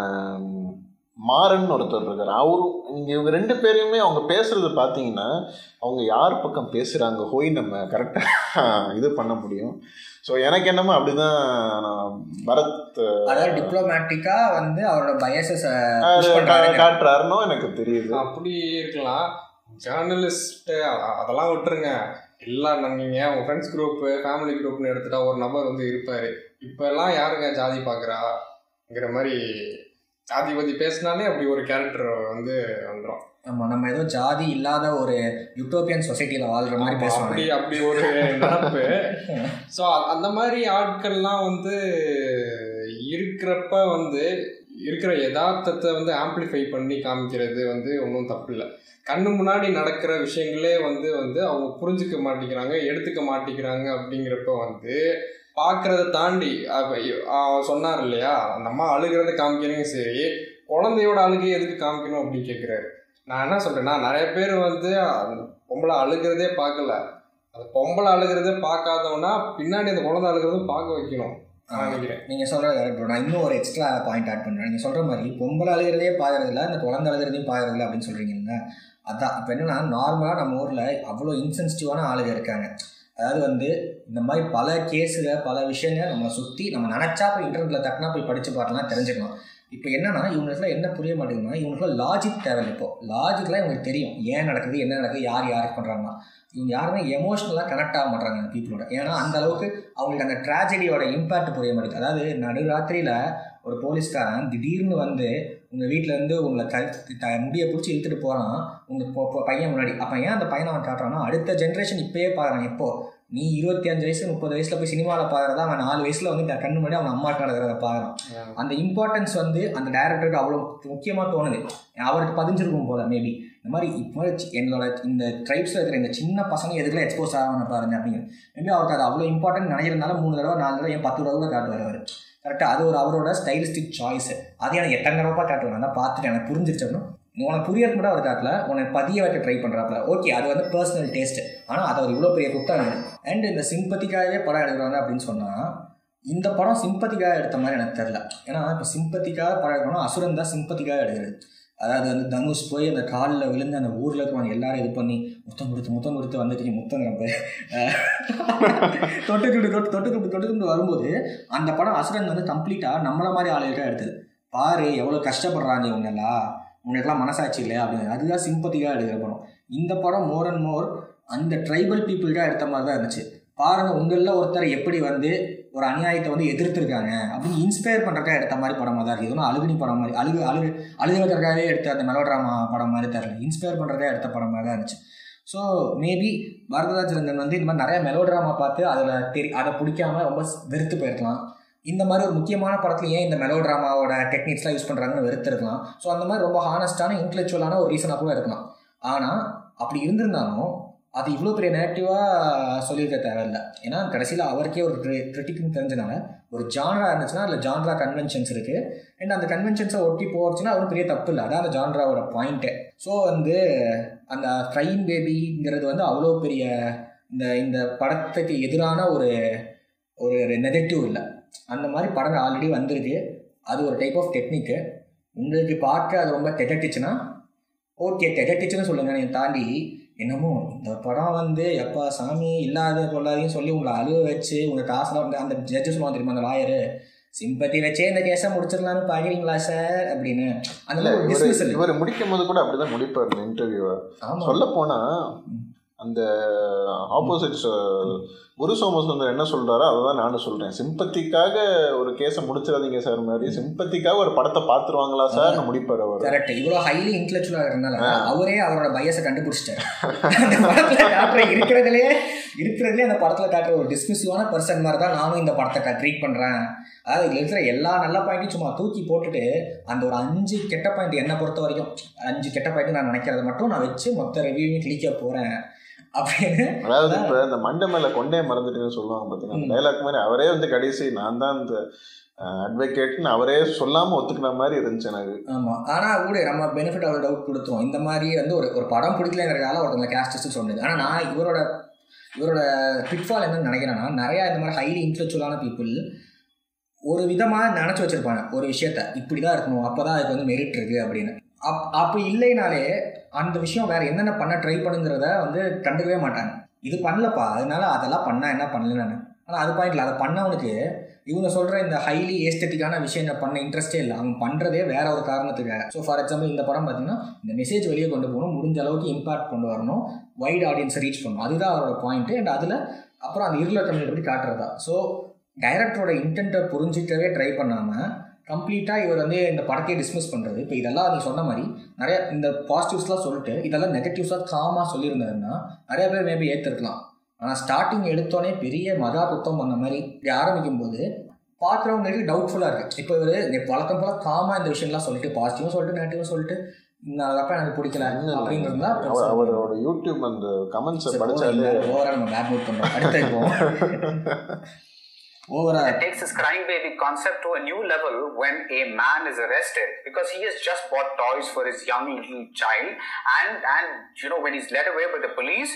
மாறன் ஒருத்தர் இருக்கார். அவரும் இங்க இவங்க ரெண்டு பேரையுமே அவங்க பேசுறது பார்த்தீங்கன்னா அவங்க யார் பக்கம் பேசுகிறாங்க போய் நம்ம கரெக்டாக இது பண்ண முடியும். ஸோ எனக்கு என்னமோ அப்படிதான் நான் பரத் அதாவது டிப்ளமேட்டிக்காக வந்து அவரோட பயசஸ் அது கா- காட்டுறாருன்னோ எனக்கு தெரியுது. அப்படி இருக்கலாம். ஜேர்னலிஸ்ட் அதெல்லாம் விட்டுருங்க. எல்லாம் நீங்கள் உங்கள் ஃப்ரெண்ட்ஸ் குரூப்பு ஃபேமிலி குரூப்னு எடுத்துட்டா ஒரு நபர் வந்து இருப்பார். இப்போல்லாம் யாருங்க ஜாதி பார்க்குறாங்கிற மாதிரி ஜாதி பற்றி பேசினாலே அப்படி ஒரு கேரக்டர் வந்து வந்துடும் ஆமாம் நம்ம ஏதோ ஜாதி இல்லாத ஒரு யூட்டோப்பியன் சொசைட்டியில் வாழ்கிற மாதிரி அப்படி பேசுவாங்க. அப்படி ஒரு நடப்பு. ஸோ அந்த மாதிரி ஆட்கள்லாம் வந்து இருக்கிறப்ப வந்து இருக்கிற யதார்த்தத்தை வந்து ஆம்ப்ளிஃபை பண்ணி காமிக்கிறது வந்து ஒன்றும் தப்பு இல்லை கண்ணு முன்னாடி நடக்கிற விஷயங்களே வந்து வந்து அவங்க புரிஞ்சுக்க மாட்டேங்கிறாங்க எடுத்துக்க மாட்டேங்கிறாங்க அப்படிங்கிறப்ப வந்து பார்க்கறத தாண்டி சொன்னார் இல்லையா அந்த அம்மா அழுகிறத காமிக்கிறீங்க சரி குழந்தையோட அழுகை எதுக்கு காமிக்கணும்? அப்படின்னு கேட்குறாரு. நான் என்ன சொல்றேன்னா நிறைய பேர் வந்து பொம்பளை அழுகிறதே பார்க்கல. அந்த பொம்பளை அழுகிறதே பார்க்காதவனா பின்னாடி அந்த குழந்தை அழுகிறதும் பார்க்க வைக்கணும். நான் நினைக்கிறேன். நீங்கள் சொல்கிறது கரெக்ட் நான் இன்னும் ஒரு எக்ஸ்ட்ரா பாயிண்ட் ஆட் பண்ணுறேன் நீங்கள் சொல்கிற மாதிரி பொம்பளை அழுகிறதே பாக்குறதில்ல இந்த குழந்தை அழுகிறதையும் பாக்குறதில்ல அப்படின்னு சொல்கிறீங்கல்ல அதான். இப்போ என்னன்னா நார்மலாக நம்ம ஊரில் அவ்வளோ இன்சென்சிட்டிவான ஆளுங்க இருக்காங்க. அதாவது வந்து இந்த மாதிரி பல கேஸுக பல விஷயங்கள் நம்மளை சுற்றி நம்ம நினச்சா போய் இன்டர்நெட்டில் தட்டினா போய் படித்து பார்க்கலாம் தெரிஞ்சுக்கலாம். இப்போ என்னென்னா இவங்களுக்குலாம் என்ன புரிய மாட்டேங்குதுன்னா இவங்களுக்குலாம் லாஜிக் தேவை இப்போ. லாஜிக்லாம் இவங்களுக்கு தெரியும். ஏன் நடக்குது என்ன நடக்குது யார் யாருக்கு பண்ணுறாங்கன்னா இவங்க யாருமே எமோஷ்னலாக கனெக்ட் ஆக மாட்டாங்க பீப்புளோட ஏன்னா அந்த அளவுக்கு அவங்களுக்கு அந்த ட்ராஜடியோட இம்பேக்ட் புரிய மாட்டேங்குது. அதாவது நடுராத்திரியில் ஒரு போலீஸ்காரன் திடீர்னு வந்து உங்கள் வீட்டிலேருந்து உங்களை க த முடியை பிடிச்சி இழுத்துட்டு போகிறான் உங்கள் பையன் முன்னாடி. அப்போ ஏன் அந்த பையனை அவன் காட்டுறான்னா அடுத்த ஜென்ரேஷன் இப்போயே பார்க்குறான் எப்போ? நீ இருபத்தி அஞ்சு வயசு முப்பது வயசில் போய் சினிமாவில் பார்க்குறதா அவன் நாலு வயசில் வந்து கண்ணு முன்னாடி அவன் அம்மாட்ட நடக்கிறத பார்க்குறான் அந்த இம்பார்ட்டன்ஸ் வந்து அந்த டைரக்டருக்கு அவ்வளோ முக்கியமாக தோணுது. அவருக்கு பதிஞ்சிருக்கும் போல மேபி இந்த மாதிரி இப்போ என்னோட இந்த ட்ரைப்ஸில் இருக்கிற இந்த சின்ன பசங்க எதுக்குலாம் எக்ஸ்போஸ் ஆகணும் பாருங்க அப்படிங்கிறது மேபி அவருக்கு அது அவ்வளோ இம்பார்ட்டன்ட் நினைக்கிறதுனால மூணு தடவை நாலு தடவை ஏன் பத்து தடவை கூட காட்டுவார் அவர். கரெக்டாக அது ஒரு அவரோட ஸ்டைலிஸ்டிக் சாய்ஸு. அது எனக்கு எட்டங்கரப்பாக தடவை காட்டுவேன். நான் பார்த்துட்டு எனக்கு புரிஞ்சிருச்சு அப்படின்னா உனக்கு புரியறது கூட அவர் காட்டல. உனக்கு பதிய வைக்க ட்ரை பண்ணுறாப்புல ஓகே அது வந்து பர்சனல் டேஸ்ட் ஆனால் அது ஒரு இவ்வளோ பெரிய குத்தம் அண்ட் இந்த சிம்பத்திக்காகவே படம் எடுக்கிறாங்க அப்படின்னு சொன்னால் இந்த படம் சிம்பத்திக்காக எடுத்த மாதிரி எனக்கு தெரில ஏன்னா இப்போ சிம்பத்திக்காக படம் எடுக்கணும் அசுரன் தான் சிம்பத்திக்காக எடுக்கிறது. அதாவது வந்து தனுஷ் போய் அந்த காலில் விழுந்து அந்த ஊரில் இருக்கிறவங்க எல்லாரும் இது பண்ணி முத்தம் கொடுத்து முத்தம் கொடுத்து வந்துட்டு முத்தம் நம்ம (laughs) தொட்டு துண்டு தொட்டு தொட்டு துண்டு தொட்டு துண்டு வரும்போது அந்த படம் அசுரன் வந்து கம்ப்ளீட்டாக நம்மள மாதிரி ஆளுகளுக்காக எடுத்தது. பாரு எவ்வளோ கஷ்டப்படுறாங்க இவங்கெல்லாம் உங்களுக்கெல்லாம் மனசாட்சி இல்லையா அப்படின்னு. அதுதான் சிம்பத்திக்காக எடுக்கிற படம். இந்த படம் மோர் அண்ட் மோர் அந்த ட்ரைபல் பீப்புளுக்காக எடுத்த மாதிரி தான் இருந்துச்சு. பாருங்க உங்களில் ஒருத்தர் எப்படி வந்து ஒரு அநியாயத்தை வந்து எதிர்த்துருக்காங்க அப்படின்னு இன்ஸ்பயர் பண்ணுறக்காக எடுத்த மாதிரி படமாக தான் இருக்குது இதுவும் அழுகுனி படம் மாதிரி அழுகு அழுகு அழுகுறதுக்காகவே எடுத்த அந்த மெலோட்ராமா படம் மாதிரி தெரியல இன்ஸ்பயர் பண்ணுறதுக்காக எடுத்த படமாக தான் இருந்துச்சு. ஸோ மேபி வரதராஜரங்கன் வந்து இந்த மாதிரி நிறைய மெலோட்ராமா பார்த்து அதில் தெரி அதை பிடிக்காம ரொம்ப வெறுத்து போயிருக்கலாம். இந்த மாதிரி ஒரு முக்கியமான படத்துல ஏன் இந்த மெலோட்ராமாவோட டெக்னிக்ஸ்லாம் யூஸ் பண்ணுறாங்கன்னு வெறுத்திருக்கலாம். ஸோ அந்த மாதிரி ரொம்ப ஹானஸ்டான இன்டெலெக்சுவலான ஒரு ரீசனாக கூட இருக்கலாம். ஆனால் அப்படி இருந்திருந்தாலும் அது இவ்வளோ பெரிய நெகட்டிவாக சொல்லியிருக்க தேவையில்லை. ஏன்னா கடைசியில் அவருக்கே ஒரு கிரிட்டிக்னு தெரிஞ்சனால ஒரு ஜான்ரா இருந்துச்சுன்னா அதில் ஜான்ரா கன்வென்ஷன்ஸ் இருக்குது அண்ட் அந்த கன்வென்ஷன்ஸை ஒட்டி போச்சுன்னா அவரும் பெரிய தப்பு இல்லை. அதான் அந்த ஜான்ராவோட பாயிண்ட்டு ஸோ வந்து அந்த ஃப்ரைன் பேபிங்கிறது வந்து அவ்வளோ பெரிய இந்த இந்த படத்துக்கு எதிரான ஒரு ஒரு நெகட்டிவ் இல்லை. அந்த மாதிரி படங்கள் ஆல்ரெடி வந்திருக்கு. அது ஒரு டைப் ஆஃப் டெக்னிக்கு உங்களுக்கு பார்க்க அது ரொம்ப திகட்டுச்சுன்னா ஓகே திகட்டுச்சுன்னு சொல்லுங்க. நீங்கள் தாண்டி என்னமோ இந்த படம் வந்து எப்பா சாமி இல்லாத கொள்ளாதையும் சொல்லி உங்களை அழுவ வச்சு உங்க காசுல வந்து அந்த ஜட்ஜு சொல்லுவாங்க தெரியுமா அந்த லாயரு சிம்பத்தி வச்சே இந்த கேஸை முடிச்சிடலாம்னு பார்க்குறீங்களா சார் அப்படின்னு. அந்த மாதிரி இவர் முடிக்கும் போது கூட அப்படிதான் முடிப்பார் இந்த இன்டர்வியூவை சொல்ல போனா அந்த ஆப்போசிட் குரு சோமசுந்தர் என்ன சொல்றாரோ அதை தான் நானும் சொல்றேன். சிம்பத்திக்காக ஒரு கேஸை முடிச்சிடாதீங்க சார் மாதிரி சிம்பத்திக்காக ஒரு படத்தை பார்த்துருவாங்களா சார் முடிப்பார் அவர். கரெக்ட் இவ்வளோ ஹைலி இன்டெலக்சுவலாக இருந்தால அவரே அவரோட பயசை கண்டுபிடிச்சிட்டாரு. இருக்கிறதுலே இருக்கிறதுலே அந்த படத்துல காட்டுற ஒரு டிஸ்மிசிவான பர்சன் மாதிரி தான் நானும் இந்த படத்தை ட்ரீட் பண்றேன். அதாவது இதுல இருக்கிற எல்லா நல்ல பாயிண்ட்டையும் சும்மா தூக்கி போட்டுட்டு அந்த ஒரு அஞ்சு கெட்ட பாயிண்ட் என்னை பொறுத்த வரைக்கும் அஞ்சு கெட்ட பாயிண்ட் நான் நினைக்கிறத மட்டும் நான் வச்சு மொத்த ரிவ்யூவையும் கிளிக்க போறேன். அப்படின்னு. அதாவது இப்ப இந்த மண்டை மேல கொண்டே மறந்துட்டுன்னு சொல்லுவாங்க பாத்தீங்கன்னா ம். டைலாக் மாதிரி அவரே வந்து கடைசி நான் தான் இந்த அட்வொகேட்னு அவரே சொல்லாம ஒத்துக்கின மாதிரி இருந்துச்சு எனக்கு. ஆமா. ஆனா கூட நம்ம பெனிஃபிட் அவ்வளோ டவுட் கொடுத்துரும். இந்த மாதிரி வந்து ஒரு ஒரு படம் பிடிக்கலங்கிறதால ஒருத்தவங்க கேஸ்ட் சொன்னது ஆனா நான் இவரோட இவரோட பிட்ஃபால் என்னன்னு நினைக்கிறேன்னா நிறைய இந்த மாதிரி ஹைலி இன்டெலக்சுவலான பீப்புள் ஒரு விதமாக நினச்சி வச்சிருப்பாங்க. ஒரு விஷயத்த. இப்படி தான் இருக்கணும். அப்போ தான் அதுக்கு வந்து மெரிட் இருக்கு அப்படின்னு. அப் அப்படி இல்லைனாலே அந்த விஷயம் வேற என்னென்ன பண்ண ட்ரை பண்ணுங்கிறத வந்து கண்டுக்கவே மாட்டாங்க. இது பண்ணலப்பா அதனால அதெல்லாம் பண்ணா என்ன பண்ணல நான் ஆனால் அது பாயிண்ட்ல அதை பண்ணவனுக்கு இவங்க சொல்கிற இந்த ஹைலி ஏஸ்தட்டிக்கான விஷயம் பண்ண இன்ட்ரெஸ்டே இல்லை. அவங்க பண்ணுறதே வேற ஒரு காரணத்துக்காக. ஸோ ஃபார் எக்ஸாம்பிள் இந்த படம் பார்த்தீங்கன்னா இந்த மெசேஜ் வெளியே கொண்டு போகணும் முடிஞ்ச அளவுக்கு இம்பாக்ட் கொண்டு வரணும் வைட் ஆடியன்ஸை ரீச் பண்ணணும். அதுதான் அவரோட பாயிண்ட்டு அண்ட் அதில் அப்புறம் அந்த இருள கம்யூனிட்டி பற்றி காட்டுறதா ஸோ டைரக்டரோட இன்டென்ட்டை புரிஞ்சிக்கவே ட்ரை பண்ணாமல் கம்ப்ளீட்டாக இவர் வந்து இந்த படத்தையே டிஸ்மிஸ் பண்ணுறது இப்போ இதெல்லாம் நீ சொன்ன மாதிரி நிறைய இந்த பாசிட்டிவ்ஸ்லாம் சொல்லிட்டு இதெல்லாம் நெகட்டிவ்ஸாக காமாக சொல்லியிருந்தாருன்னா நிறைய பேர் மேபி ஏற்றிருக்கலாம் ஆனால் ஸ்டார்டிங் எடுத்தோடனே பெரிய மகா குத்தம் பண்ண மாதிரி இப்படி ஆரம்பிக்கும் போது பார்க்குறவங்களுக்கு டவுட்ஃபுல்லாக இருக்குது இப்போ இவர் வழக்கம் போல காமாக இந்த விஷயம்லாம் சொல்லிட்டு பாசிட்டிவும் சொல்லிட்டு நெகட்டிவும் சொல்லிட்டு இந்த அப்போ எனக்கு பிடிக்கல அப்படிங்கிறது தான் அவர் அவரோட யூடியூப் அந்த கமெண்ட்ஸை படிச்சாலே ஓவரா நம்ம பண்ணுறோம் அடுத்த (laughs) overall. It takes this crying baby concept to a new level when a man is arrested because he has just bought toys for his young little child, and and you know when he's led away by the police,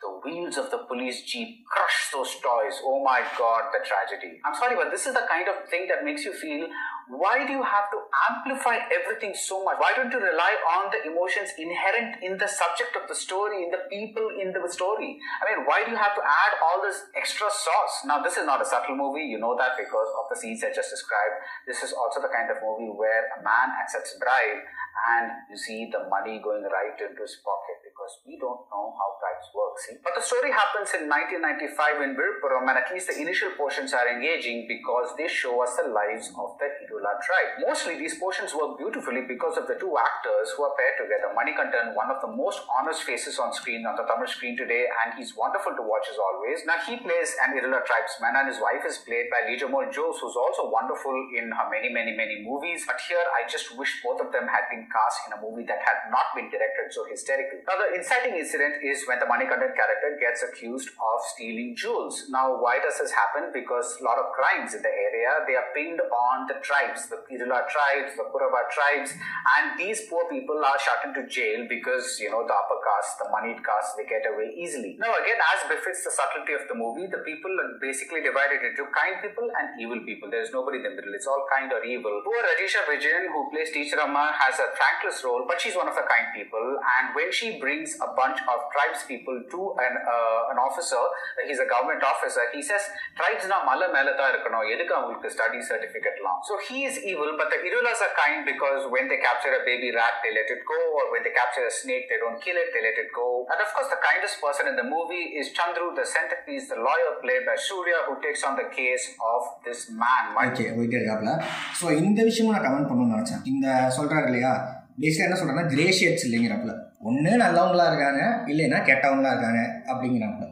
the wheels of the police jeep crush those toys. Oh my God, the tragedy! I'm sorry, but this is the kind of thing that makes you feel why do you have to amplify everything so much? Why don't you rely on the emotions inherent in the subject of the story in the people in the story? I mean why do you have to add all this extra sauce? Now this is not a subtle movie. You know that because of the scenes i just described this is also the kind of movie where a man accepts bribe and you see the money going right into his pocket because we don't know how bribes work see. But the story happens in 1995 in Virpuram and at least the initial portions are engaging because they show us the lives of the Irula tribe. Mostly these portions work beautifully because of the two actors who are paired together. Manikantan one of the most honest faces on screen on the Tamil screen today and he's wonderful to watch as always. Now he plays an Irula tribesman and his wife is played by Lijamal Jose who's also wonderful in her many many many movies. But here I just wish both of them had been cast in a movie that had not been directed so hysterically. Now, the inciting incident is when the Manikandan character gets accused of stealing jewels. Now, why does this happen? Because a lot of crimes in the area they are pinned on the tribes, the Irula tribes, the Kurava tribes, and these poor people are shut into jail because you know the upper caste, the moneyed caste, they get away easily. Now, again, as befits the subtlety of the movie, the people are basically divided into kind people and evil people. There is nobody in the middle. It's all kind or evil. Poor Rajisha Vijayan, who plays Teacher Amma, has a thankless role, but she's one of the kind people. And when she brings a bunch of tribes people to an uh, an officer, he's a government officer, he says, tribes na mala melata இருக்கணும் எதுக்கு அவங்களுக்கு study certificate லாம் so he is evil but the Irulas are kind because when they capture a baby rat they let it go or when they capture a snake they don't kill it they let it go and of course the kindest person in the movie is Chandru the centerpiece the lawyer played by Surya who takes on the case of this man Mike okay போயிட்டே இருக்காப்ல so இந்த விஷயமும் நான் comment பண்ணணும்னு நினச்சேன் இந்த சொல்கிறாரு இல்லையா பேசிக்காக என்ன சொல்கிறேன்னா கிரேஷியட்ஸ் இல்லைங்கிறப்பல. ஒன்று நல்லவங்களா இருக்காங்க இல்லைன்னா கெட்டவங்களா இருக்காங்க அப்படிங்கிறாப்புல.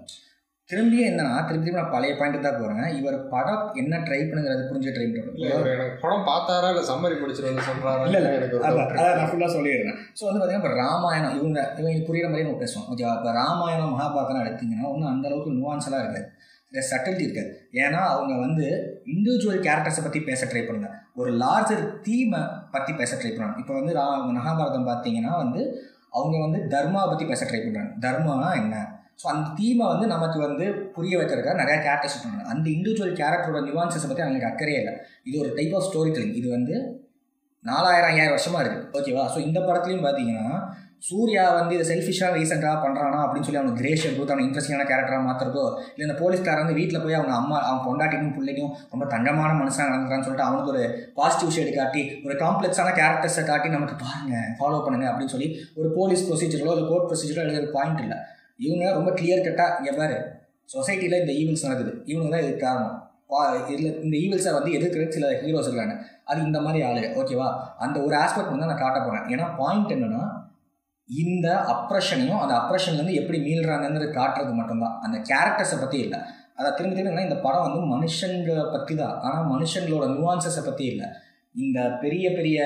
திரும்பியும் என்னன்னா திருப்பி திரும்பி நான் பழைய பாயிண்ட் தான் போகிறேன் இவர் படம் என்ன ட்ரை பண்ணுங்கிறது புரிஞ்சு ட்ரை இவர் எனக்கு படம் பார்த்தாரா இல்ல சம்மரி படிச்சுட்டு வந்து சொல்றாரா இல்ல, இல்ல. எனக்கு அதான் நான். ஃபுல்லாக சொல்லிடுறேன். ஸோ வந்து பார்த்தீங்கன்னா இப்போ ராமாயணம் இவங்க இவங்க புரியுற மாதிரி நம்ம பேசுவோம். ஓகேவா? இப்போ ராமாயணம் மகாபாரதம் எடுத்தீங்கன்னா ஒன்றும் அந்த அளவுக்கு நுவான்ஸெல்லாம் இருக்காது. இந்த சட்டில்ட்டி இருக்காது. ஏன்னா அவங்க வந்து இண்டிவிஜுவல் கேரக்டர்ஸை பற்றி பேச ட்ரை பண்ணுங்க. ஒரு லார்ஜர் தீமை பற்றி பேச ட்ரை பண்ணுறாங்க இப்போ வந்து ரா மகாபாரதம் பார்த்தீங்கன்னா வந்து அவங்க வந்து தர்மாவை பற்றி பேச ட்ரை பண்ணுறாங்க தர்மம்னா என்ன? ஸோ அந்த தீமை வந்து நமக்கு வந்து புரிய வைக்கிறதுக்காக நிறையா கேரக்டர்ஸ் பண்ணுறாங்க அந்த இண்டிவிஜுவல் கேரக்டரோட நியூவான்சஸை பற்றி அவங்களுக்கு அக்கறையே இல்லை. இது ஒரு டைப் ஆஃப் ஸ்டோரி டெல்லிங் இது வந்து நாலாயிரம் ஐயாயிரம் வருஷமா இருக்குது ஓகேவா ஸோ இந்த படத்துலையும் பார்த்தீங்கன்னா சூர்யா வந்து இதை செல்ஃபிஷாக ரீசெண்டாக பண்ணுறானா அப்படின்னு சொல்லி அவனுக்கு கிரேஷன் கொடுத்து அவனை இன்ட்ரெஸ்டிங்கான கேரக்டராக மாற்றுறதோ இல்லை இந்த போலீஸ்காரர் வந்து வீட்டில் போய் அவங்க அம்மா அவன் பொண்டாட்டிக்கும் பிள்ளைக்கும் ரொம்ப தங்கமான மனுஷனாக நடந்துக்கிறான்னு சொல்லிட்டு அவனுக்கு ஒரு பாசிட்டிவ் ஷேடு காட்டி ஒரு காம்ப்ளெக்ஸான கேரக்டர்ஸை காட்டி நமக்கு பாருங்க ஃபாலோ பண்ணுங்க அப்படின்னு சொல்லி ஒரு போலீஸ் ப்ரொசீஜரோ இல்லை கோர்ட் ப்ரொசீஜரோ எழுதுற பாயிண்ட் இல்லை. இவங்க ரொம்ப கிளியர் கட்டாக எவ்வாறு? சொசைட்டியில் இந்த ஈவெண்ட்ஸ் நடக்குது. இவங்க தான் இதுக்கு காரணம். இதில் இந்த ஈவில்ஸை வந்து எதிர்க்கிற சில ஹீரோஸ் இருக்காங்க அது இந்த மாதிரி ஆளு ஓகேவா அந்த ஒரு ஆஸ்பெக்ட் வந்து நான் காட்ட போகிறேன் ஏன்னா பாயிண்ட் என்னென்னா இந்த அப்ரஷனையும் அந்த அப்ரஷன்லேருந்து எப்படி மீள்றாங்கன்னு காட்டுறது மட்டும்தான். அந்த கேரக்டர்ஸை பற்றி இல்லை. அதை திரும்ப திரும்ப இந்த படம் வந்து மனுஷங்களை பற்றி தான் ஆனால் மனுஷங்களோட நுவான்சஸை பற்றி இல்லை. இந்த பெரிய பெரிய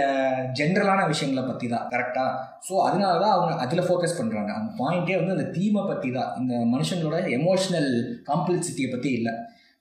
ஜென்ரலான விஷயங்களை பற்றி தான் கரெக்டாக ஸோ அதனால தான் அவங்க அதில் ஃபோக்கஸ் பண்ணுறாங்க அந்த பாயிண்ட்டே வந்து அந்த தீமை பற்றி தான் இந்த மனுஷங்களோட எமோஷ்னல் காம்ப்ளெக்சிட்டியை பற்றி இல்லை.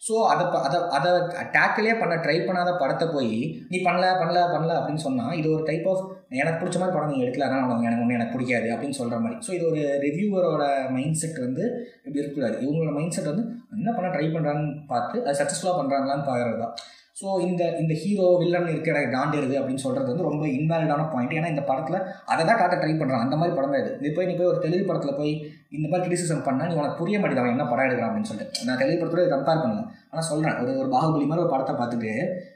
ஸோ அதை ப- அதை அதை டேக்கிளே பண்ண ட்ரை பண்ணாத படத்தை போய் நீ பண்ணல பண்ணல பண்ணல அப்படின்னு சொன்னால் இது ஒரு டைப் ஆஃப் எனக்கு பிடிச்ச மாதிரி படம் நீங்கள் எடுக்கல அதனால் எனக்கு ஒன்று எனக்கு பிடிக்காது அப்படின்னு சொல்கிற மாதிரி. ஸோ இது ஒரு ரிவ்யூவரோட மைண்ட் செட் வந்து இப்படி இருக்கக்கூடாது இவங்களோட மைண்ட் செட் வந்து என்ன பண்ண ட்ரை பண்ணுறாங்கன்னு பார்த்து அது சக்ஸஸ்ஃபுல்லாக பண்ணுறாங்களான்னு பார்க்குறது தான். ஸோ இந்த இந்த ஹீரோ வில்லன் இருக்கிற காண்டிருது அப்படின்னு சொல்கிறது வந்து ரொம்ப இன்வாலிடான பாயிண்ட் ஏன்னா இந்த படத்தில் அதை தான் காட்ட ட்ரை பண்ணுறான் அந்த மாதிரி படம் தான் இது. இது போய் நீ போய் ஒரு தெலுங்கு படத்தில் போய் இந்த மாதிரி கிரிட்டிசிசம் பண்ணால் நீ உனக்கு புரிய மாட்டேங்குது அவன் என்ன படம் எடுக்கிறான் அப்படின்னு சொல்லிட்டு. நான் தெலுங்கு படத்தோட கம்பேர் பண்ணல. ஆனால் சொல்கிறேன் ஒரு ஒரு பாகுபலி மாதிரி ஒரு படத்தை பார்த்துட்டு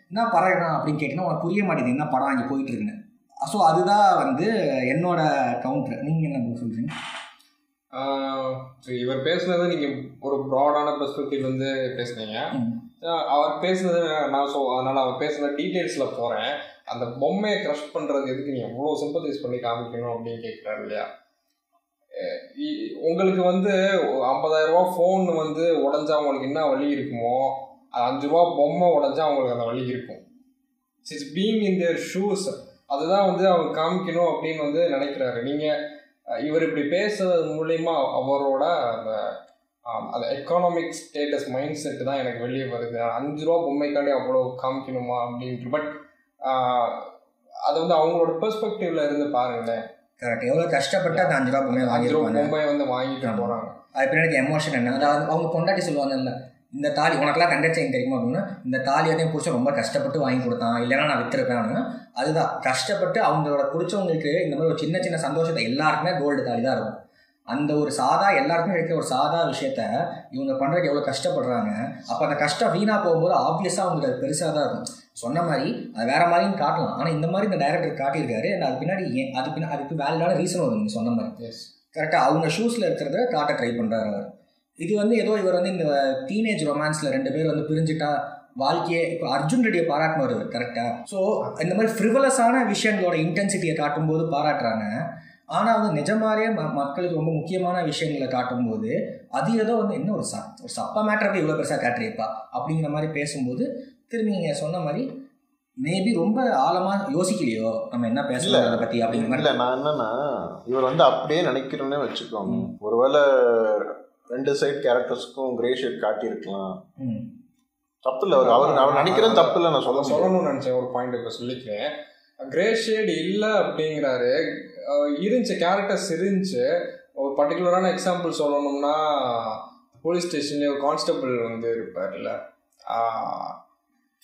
என்ன படம் எடுக்கிறான் அப்படின்னு கேட்டிங்கன்னா உனக்கு புரிய மாட்டேது என்ன படம் அங்கே போயிட்டு இருக்குன்னு. ஸோ அதுதான் வந்து என்னோட கவுண்டர் நீங்கள் என்ன சொல்கிறீங்க இவர் பேசுனது நீங்கள் ஒரு ப்ராடான பெர்ஸ்பெக்டிவ் வந்து பேசுனீங்க. அவர் பேசுனது நான் ஸோ அதனால் அவர் பேசுன டீட்டெயில்ஸில் போகிறேன் அந்த பொம்மையை க்ரஷ் பண்ணுறது எதுக்கு நீ எவ்வளோ சிம்பத்தைஸ் பண்ணி காமிக்கணும் அப்படின்னு கேட்குறாரு இல்லையா? உங்களுக்கு வந்து ஐம்பதாயிரம் ரூபா ஃபோன் வந்து உடஞ்சா உங்களுக்கு என்ன வழி இருக்குமோ அது அஞ்சு ரூபா பொம்மை உடஞ்சா அவங்களுக்கு அந்த வழி இருக்கும். It's being in their shoes அதுதான் வந்து அவங்க காமிக்கணும் அப்படின்னு வந்து நினைக்கிறாரு. நீங்கள் இவர் இப்படி பேசுறது மூலயமா அவரோட அந்த அந்த எக்கானாமிக் ஸ்டேட்டஸ் மைண்ட் செட் தான் எனக்கு வெளியே வருது. அஞ்சு ரூபா பொம்மைக்காண்டி அவ்வளோ காமிக்கணுமா அப்படின்ட்டு. பட் அது வந்து அவங்களோட பெர்ஸ்பெக்டிவ்ல இருந்து பாருங்களேன். கரெக்ட் எவ்வளோ கஷ்டப்பட்டு அந்த அஞ்சு ரூபா பொம்மையை அஞ்சு ரூபா பொம்மையை வந்து வாங்கிட்டு ஆமா. போறாங்க. அது பின்னாடி எமோஷன் என்ன? அதாவது அவங்க பொண்டாட்டி சொல்லுவாங்கல்ல இந்த தாலி உனக்கெல்லாம் கண்டர் செயின் தெரியுமா அப்படின்னா? இந்த தாலி வந்து என் புருஷன் ரொம்ப கஷ்டப்பட்டு வாங்கி கொடுத்தான். இல்லைன்னா நான் அப்படின்னா. அதுதான். கஷ்டப்பட்டு அவங்களோட பிடிச்சவங்களுக்கு இந்த மாதிரி ஒரு சின்ன சின்ன சந்தோஷத்தை எல்லாருக்குமே கோல்டு தாலி தான் இருக்கும். அந்த ஒரு சாதா எல்லாருக்குமே இருக்கிற ஒரு சாதா விஷயத்த இவங்க பண்ணுறதுக்கு எவ்வளோ கஷ்டப்படுறாங்க. அப்போ அந்த கஷ்டம் வீணாக போகும்போது ஆப்வியஸாக அவங்களுக்கு அது பெருசாக தான் இருக்கும். சொன்ன மாதிரி அது வேற மாதிரியும் காட்டலாம். ஆனால் இந்த மாதிரி இந்த டைரக்டர் காட்டியிருக்காரு. and அது பின்னாடி ஏன் அது பின்னாடி அதுக்கு வேலிடான ரீசன் வரும் நீங்கள் சொன்ன மாதிரி. கரெக்டாக அவங்க ஷூஸில் இருக்கிறத காட்ட ட்ரை பண்ணுறாரு இது வந்து ஏதோ இவர் வந்து இந்த டீனேஜ் ரொமான்ஸில் ரெண்டு பேர் வந்து பிரிஞ்சுட்டா வாழ்க்கையே இப்போ அர்ஜுன் ரெட்டியை பாராட்டினவர் இவர் கரெக்டாக ஸோ இந்த மாதிரி ஃப்ரிவலஸான விஷயங்களோட இன்டென்சிட்டியை காட்டும்போது பாராட்டுறாங்க. ஆனால் வந்து நிஜமாலே ம மக்களுக்கு ரொம்ப முக்கியமான விஷயங்களை காட்டும்போது அது ஏதோ வந்து என்ன ஒரு ச ஒரு சப்பா மேட்டரை போய் இவ்வளோ பெருசாக காட்டுறியப்பா? அப்படிங்கிற மாதிரி பேசும்போது திரும்பி நீங்கள் சொன்ன மாதிரி மேபி ரொம்ப ஆழமாக யோசிக்கலையோ? நம்ம என்ன பேசலாம் அதை பற்றி அப்படிங்கிற இல்ல மாதிரி நான் என்னன்னா இவர் வந்து அப்படியே நினைக்கிறேன்னே வச்சுக்கோங்க. ஒருவேளை ரெண்டு சைடு கேரக்டர்ஸ்க்கும் கிரே ஷேட் காட்டியிருக்கலாம். தப்பு இல்லை அவர் அவர் அவர் நினைக்கிறது தப்பு இல்லை நான் சொல்ல சொல்லணும்னு நினச்சேன் ஒரு பாயிண்ட் இப்போ சொல்லிக்கிறேன். கிரே ஷேட் இல்லை அப்படிங்கிறாரு. இருந்துச்சு கேரக்டர்ஸ் இருந்துச்சு. ஒரு பர்டிகுலரான எக்ஸாம்பிள் சொல்லணும்னா போலீஸ் ஸ்டேஷன்லேயே ஒரு கான்ஸ்டபிள் வந்து இருப்பார்ல. ஆஹ்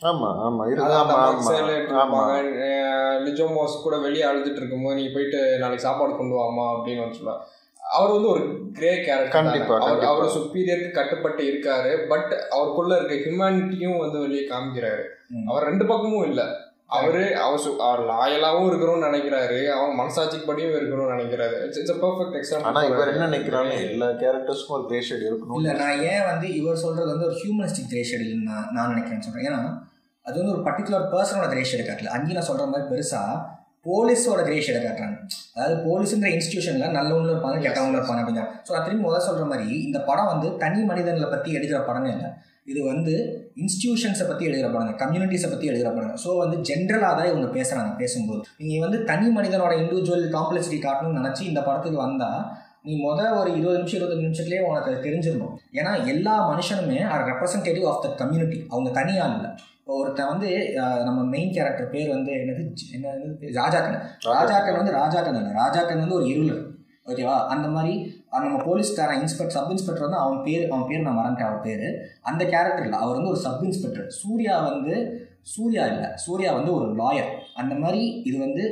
ஆமா ஆமா இருக்கு அதான் ஆமா அந்த ஆமா சேலையிட்டு ஆமா. இருப்பாங்க. அஹ் லிஜோமோஸ் கூட வெளியே அழுதுட்டு இருக்கும்போது நீ போயிட்டு நாளைக்கு சாப்பாடு கொண்டு வாமா அப்படின்னு சொல்லுவார் அவர் வந்து ஒரு கிரே கேரக்டர் கண்டிப்பா, அவர். அவர் சுப்பீரியருக்கு கட்டுப்பட்டு இருக்காரு. பட் அவருக்குள்ள இருக்க ஹியூமனிட்டியும் வந்து வெளியே காமிக்கிறாரு. அவர் ரெண்டு பக்கமும் இல்ல. அவரு அவர் சு- அவர் லாயலாவும் இருக்கணும்னு நினைக்கிறாரு. அவன் மனசாட்சிக்கு படியும் இருக்கணும்னு நினைக்கிறாரு. இட்ஸ் இட்ஸ் பெர்ஃபெக்ட் ஆனா இவர் என்ன எக்ஸாம்பிள் நினைக்கிறாரு எல்லா கேரக்டர்ஸ்க்கும் ஒரு கிரே ஷேட் இருக்கணும். இல்லை நான் ஏன் வந்து இவர் சொல்கிறது வந்து ஒரு ஹியூமனிஸ்டிக் கிரே ஷேடில் நான் நான் நினைக்கிறேன்னு சொல்கிறேன் ஏன்னா அது வந்து ஒரு பர்டிகுலர் பர்சனோட கிரே ஷேடு காட்டல அங்கேயும் நான் சொல்கிற மாதிரி பெருசாக போலீஸோட கிரே ஷேடை காட்டுறாங்க. அதாவது போலீஸுன்ற இன்ஸ்டியூஷனில் நல்லவங்களும் இருப்பாங்க கெட்டவங்களும் இருப்பாங்க அப்படிங்க ஸோ நான் திரும்பி முதல்ல சொல்கிற மாதிரி இந்த படம் வந்து தனி மனிதர்களை பற்றி எடுக்கிற படமே இல்லை. இது வந்து இன்ஸ்டியூஷன்ஸை பற்றி எழுதுகிற படங்க கம்யூனிட்டிஸை பற்றி எழுதுகிற படங்க. ஸோ வந்து ஜென்ரலாக தான் இவங்க பேசுகிறாங்க பேசும்போது. நீங்கள் வந்து தனி மனிதனோட இண்டிவிஜுவல் காம்ப்ளெக்சிட்டி காட்டணும்னு நினச்சி இந்த படத்துக்கு வந்தால் நீ மொதல் ஒரு இருபது நிமிஷம் இருபது நிமிஷத்துலேயே உனக்கு அது தெரிஞ்சிடணும் ஏன்னா எல்லா மனுஷனுமே are representative of the community அவங்க தனியால் இல்லை. இப்போ ஒருத்தன் வந்து நம்ம மெயின் கேரக்டர் பேர் வந்து என்னது? என்னது? ராஜாக்கன் ராஜாக்கன் வந்து ராஜாக்கன் இல்லை ராஜாக்கன் வந்து ஒரு இருளர். ஓகேவா அந்த மாதிரி நம்ம போலீஸ்காரன் இன்ஸ்பெக்டர் சப் இன்ஸ்பெக்டர் வந்து அவன் பேர் அவன் பேர் நான் மறந்துட்டேன் அவர் பேர். அந்த கேரக்டர் இல்லை. அவர் வந்து ஒரு சப் இன்ஸ்பெக்டர் சூர்யா வந்து சூர்யா இல்லை. சூர்யா வந்து ஒரு லாயர் அந்த மாதிரி இது வந்து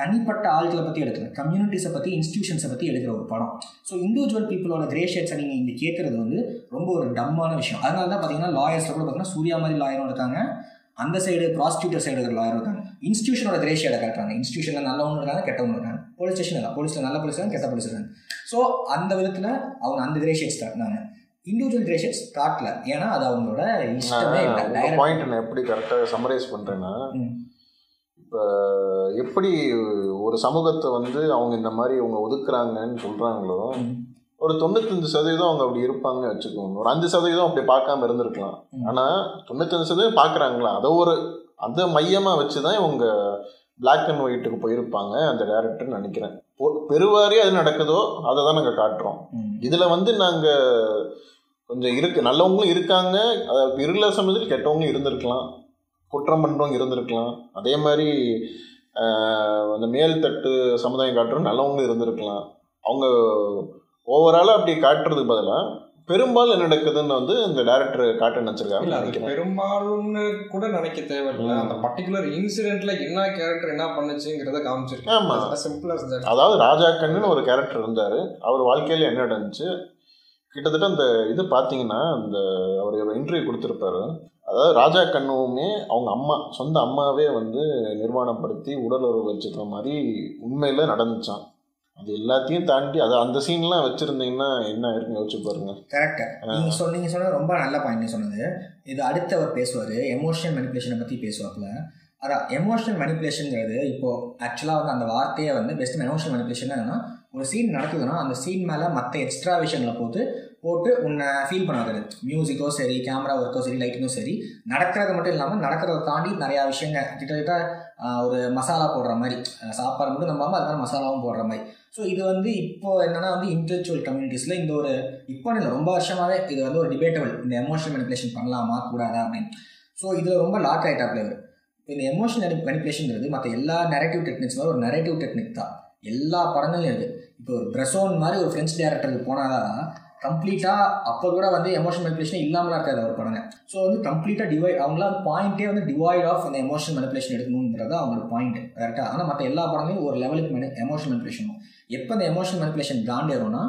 தனிப்பட்ட ஆட்களை பற்றி எடுக்கல கம்யூனிட்டிஸை பற்றி இன்ஸ்டியூஷன்ஸை பற்றி எடுக்கிற ஒரு படம். ஸோ இண்டிவிஜுவல் பீப்புளோட கிரே ஷேட்ஸை நீங்கள் இங்கே கேட்குறது வந்து ரொம்ப ஒரு டம்மான விஷயம். அதனால தான் பார்த்தீங்கன்னா லாயர்ஸில் கூட பார்த்தீங்கன்னா சூர்யா மாதிரி லாயரும் இருக்காங்க. அந்த சைடு ப்ராஸ்டியூட்டர் சைடு இருக்கிற லாயரும் இருக்காங்க. இன்ஸ்டியூஷனோட கிரே ஷேடை காட்டுறாங்க. இன்ஸ்டியூஷனில் நல்லவங்க இருக்காங்க கெட்டவங்க இருக்காங்க. போலீஸ் ஸ்டேஷன் இல்லை போலீஸில் நல்ல போலீஸ் இருக்காங்க கெட்ட போலீஸ் இருக்காங்க. ஸோ அந்த விதத்தில் அவங்க அந்த கிரே ஷேட்ஸ் காட்டினாங்க. இண்டிவிஜுவல் ரிலேஷன்ஸ் காட்டல. ஏன்னா அது அவங்களோட இஷ்டமே இல்லை. பாயிண்ட் நான் எப்படி கரெக்டாக சம்மரைஸ் பண்ணுறேன்னா. இப்போ எப்படி ஒரு சமூகத்தை வந்து அவங்க இந்த மாதிரி அவங்க ஒதுக்குறாங்கன்னு சொல்கிறாங்களோ. ஒரு தொண்ணூத்தஞ்சு சதவீதம் அவங்க அப்படி இருப்பாங்கன்னு வச்சுக்கோங்க ஒரு அஞ்சு சதவீதம் அப்படி பார்க்காம இருந்திருக்கலாம். ஆனால் தொண்ணூத்தஞ்சு சதவீதம் பார்க்குறாங்களா அதை ஒரு அதை மையமாக வச்சு தான் இவங்க Black அண்ட் ஒயிட்டுக்கு போயிருப்பாங்க அந்த டேரக்டர் நினைக்கிறேன் பெருவாரி அது நடக்குதோ அதை தான் நாங்கள் காட்டுறோம். இதில் வந்து நாங்கள் கொஞ்சம் இருக்கு நல்லவங்களும் இருக்காங்க இருள சமயத்தில் கெட்டவங்களும் இருந்திருக்கலாம் குற்றம் பண்ணுறவங்க இருந்திருக்கலாம். அதே மாதிரி அந்த மேல்தட்டு சமுதாயம் காட்டுறவங்க நல்லவங்களும் இருந்திருக்கலாம். அவங்க ஓவராலாக அப்படி காட்டுறதுக்கு பதிலாக பெரும்பாலும் என்ன நடக்குதுன்னு வந்து இந்த டேரக்டர் காட்ட நினச்சிருக்காங்க பெரும்பாலும்னு கூட நினைக்க தேவையில்ல. அந்த பர்டிகுலர் இன்சிடென்ட்ல என்ன கேரக்டர் என்ன பண்ணுச்சுங்கிறத ஆமா. காமிச்சிருக்கேன் சிம்பிள் as that. அதாவது ராஜா கண்ணுன்னு ஒரு கேரக்டர் இருந்தார். அவர் வாழ்க்கையில் என்ன நடந்துச்சு? கிட்டத்தட்ட அந்த இது பார்த்தீங்கன்னா அந்த அவர் ஒரு இன்டர்வியூ கொடுத்துருப்பாரு. அதாவது ராஜா கண்ணுவுமே அவங்க அம்மா சொந்த அம்மாவே வந்து நிர்வாணப்படுத்தி உடல் உறவு வச்சுக்கிற மாதிரி உண்மையில் நடந்துச்சான் அது எல்லாத்தையும் தாண்டி அது அந்த சீன்லாம் வச்சுருந்தீங்கன்னா என்ன இருக்குன்னு யோசிச்சு பாருங்க. கரெக்ட் நீங்க சொன்ன நீங்க சொன்னது ரொம்ப நல்ல பாயிண்ட் சொன்னது. இது அடுத்து அவர் பேசுவார் எமோஷனல் மேனிப்புலேஷனை பற்றி பேசுவாப்புல. அதான் எமோஷனல் மேனிப்புலேஷன்ங்கிறது இப்போ ஆக்சுவலாக வந்து அந்த வார்த்தையை வந்து பெஸ்ட் எமோஷனல் மேனிப்புலேஷன் என்னன்னா ஒரு சீன் நடக்குதுன்னா அந்த சீன் மேலே மற்ற எக்ஸ்ட்ரா விஷயங்களை போட்டு போட்டு உன்னை ஃபீல் பண்ணாது மியூசிக்கோ சரி கேமரா ஒர்க்கோ சரி லைட்டிங்கோ சரி நடக்கிறது மட்டும் இல்லாமல் நடக்கிறத தாண்டி நிறையா விஷயங்கள் கிட்டத்தட்ட ஒரு மசாலா போடுற மாதிரி சாப்பாடு மட்டும் நம்பாமல் அது மாதிரி மசாலாவும் போடுற மாதிரி. ஸோ இது வந்து இப்போ என்னன்னா வந்து இன்டெலெக்சுவல் கம்யூனிட்டிஸில் இந்த ஒரு இப்போ இல்லை ரொம்ப வருஷமாகவே இது வந்து ஒரு டிபேட்டபிள் இந்த எமோஷனல் மேனிப்புலேஷன் பண்ணலாமா கூடாதா அப்படின்னு. ஸோ இதில் ரொம்ப லாக் ஆகிட்டாப்ல இவர். இந்த எமோஷனல் மேனிப்புலேஷன்ங்கிறது மற்ற எல்லா நெரட்டிவ் டெக்னிக்ஸ் மாதிரி ஒரு நெரட்டிவ் டெக்னிக் தான். எல்லா படங்களும் இருக்குது இப்போ ஒரு பிரசோன் மாதிரி ஒரு ஃப்ரெண்ட்ஸ் டேரக்டருக்கு போனாதான் கம்ப்ளீட்டாக அப்போ கூட வந்து எமோஷன் மெனிபுலேஷன் இல்லாமலாம் இருக்காது அவர் படங்க. ஸோ வந்து கம்ப்ளீட்டாக டிவைட் அவங்களாம் பாயிண்ட்டே வந்து டிவைட் ஆஃப் அந்த எமோஷன் மெனிபுலேஷன் எடுக்கணுன்றது அவங்களோட பாயிண்ட் கரெக்டாக ஆனால் மற்ற எல்லா படங்களையும் ஒரு லெவலுக்கு மேலே எமோஷன் மெனிபுலேஷன் எப்போ இந்த எமோஷனல் தாண்டி தாண்டிடும்னா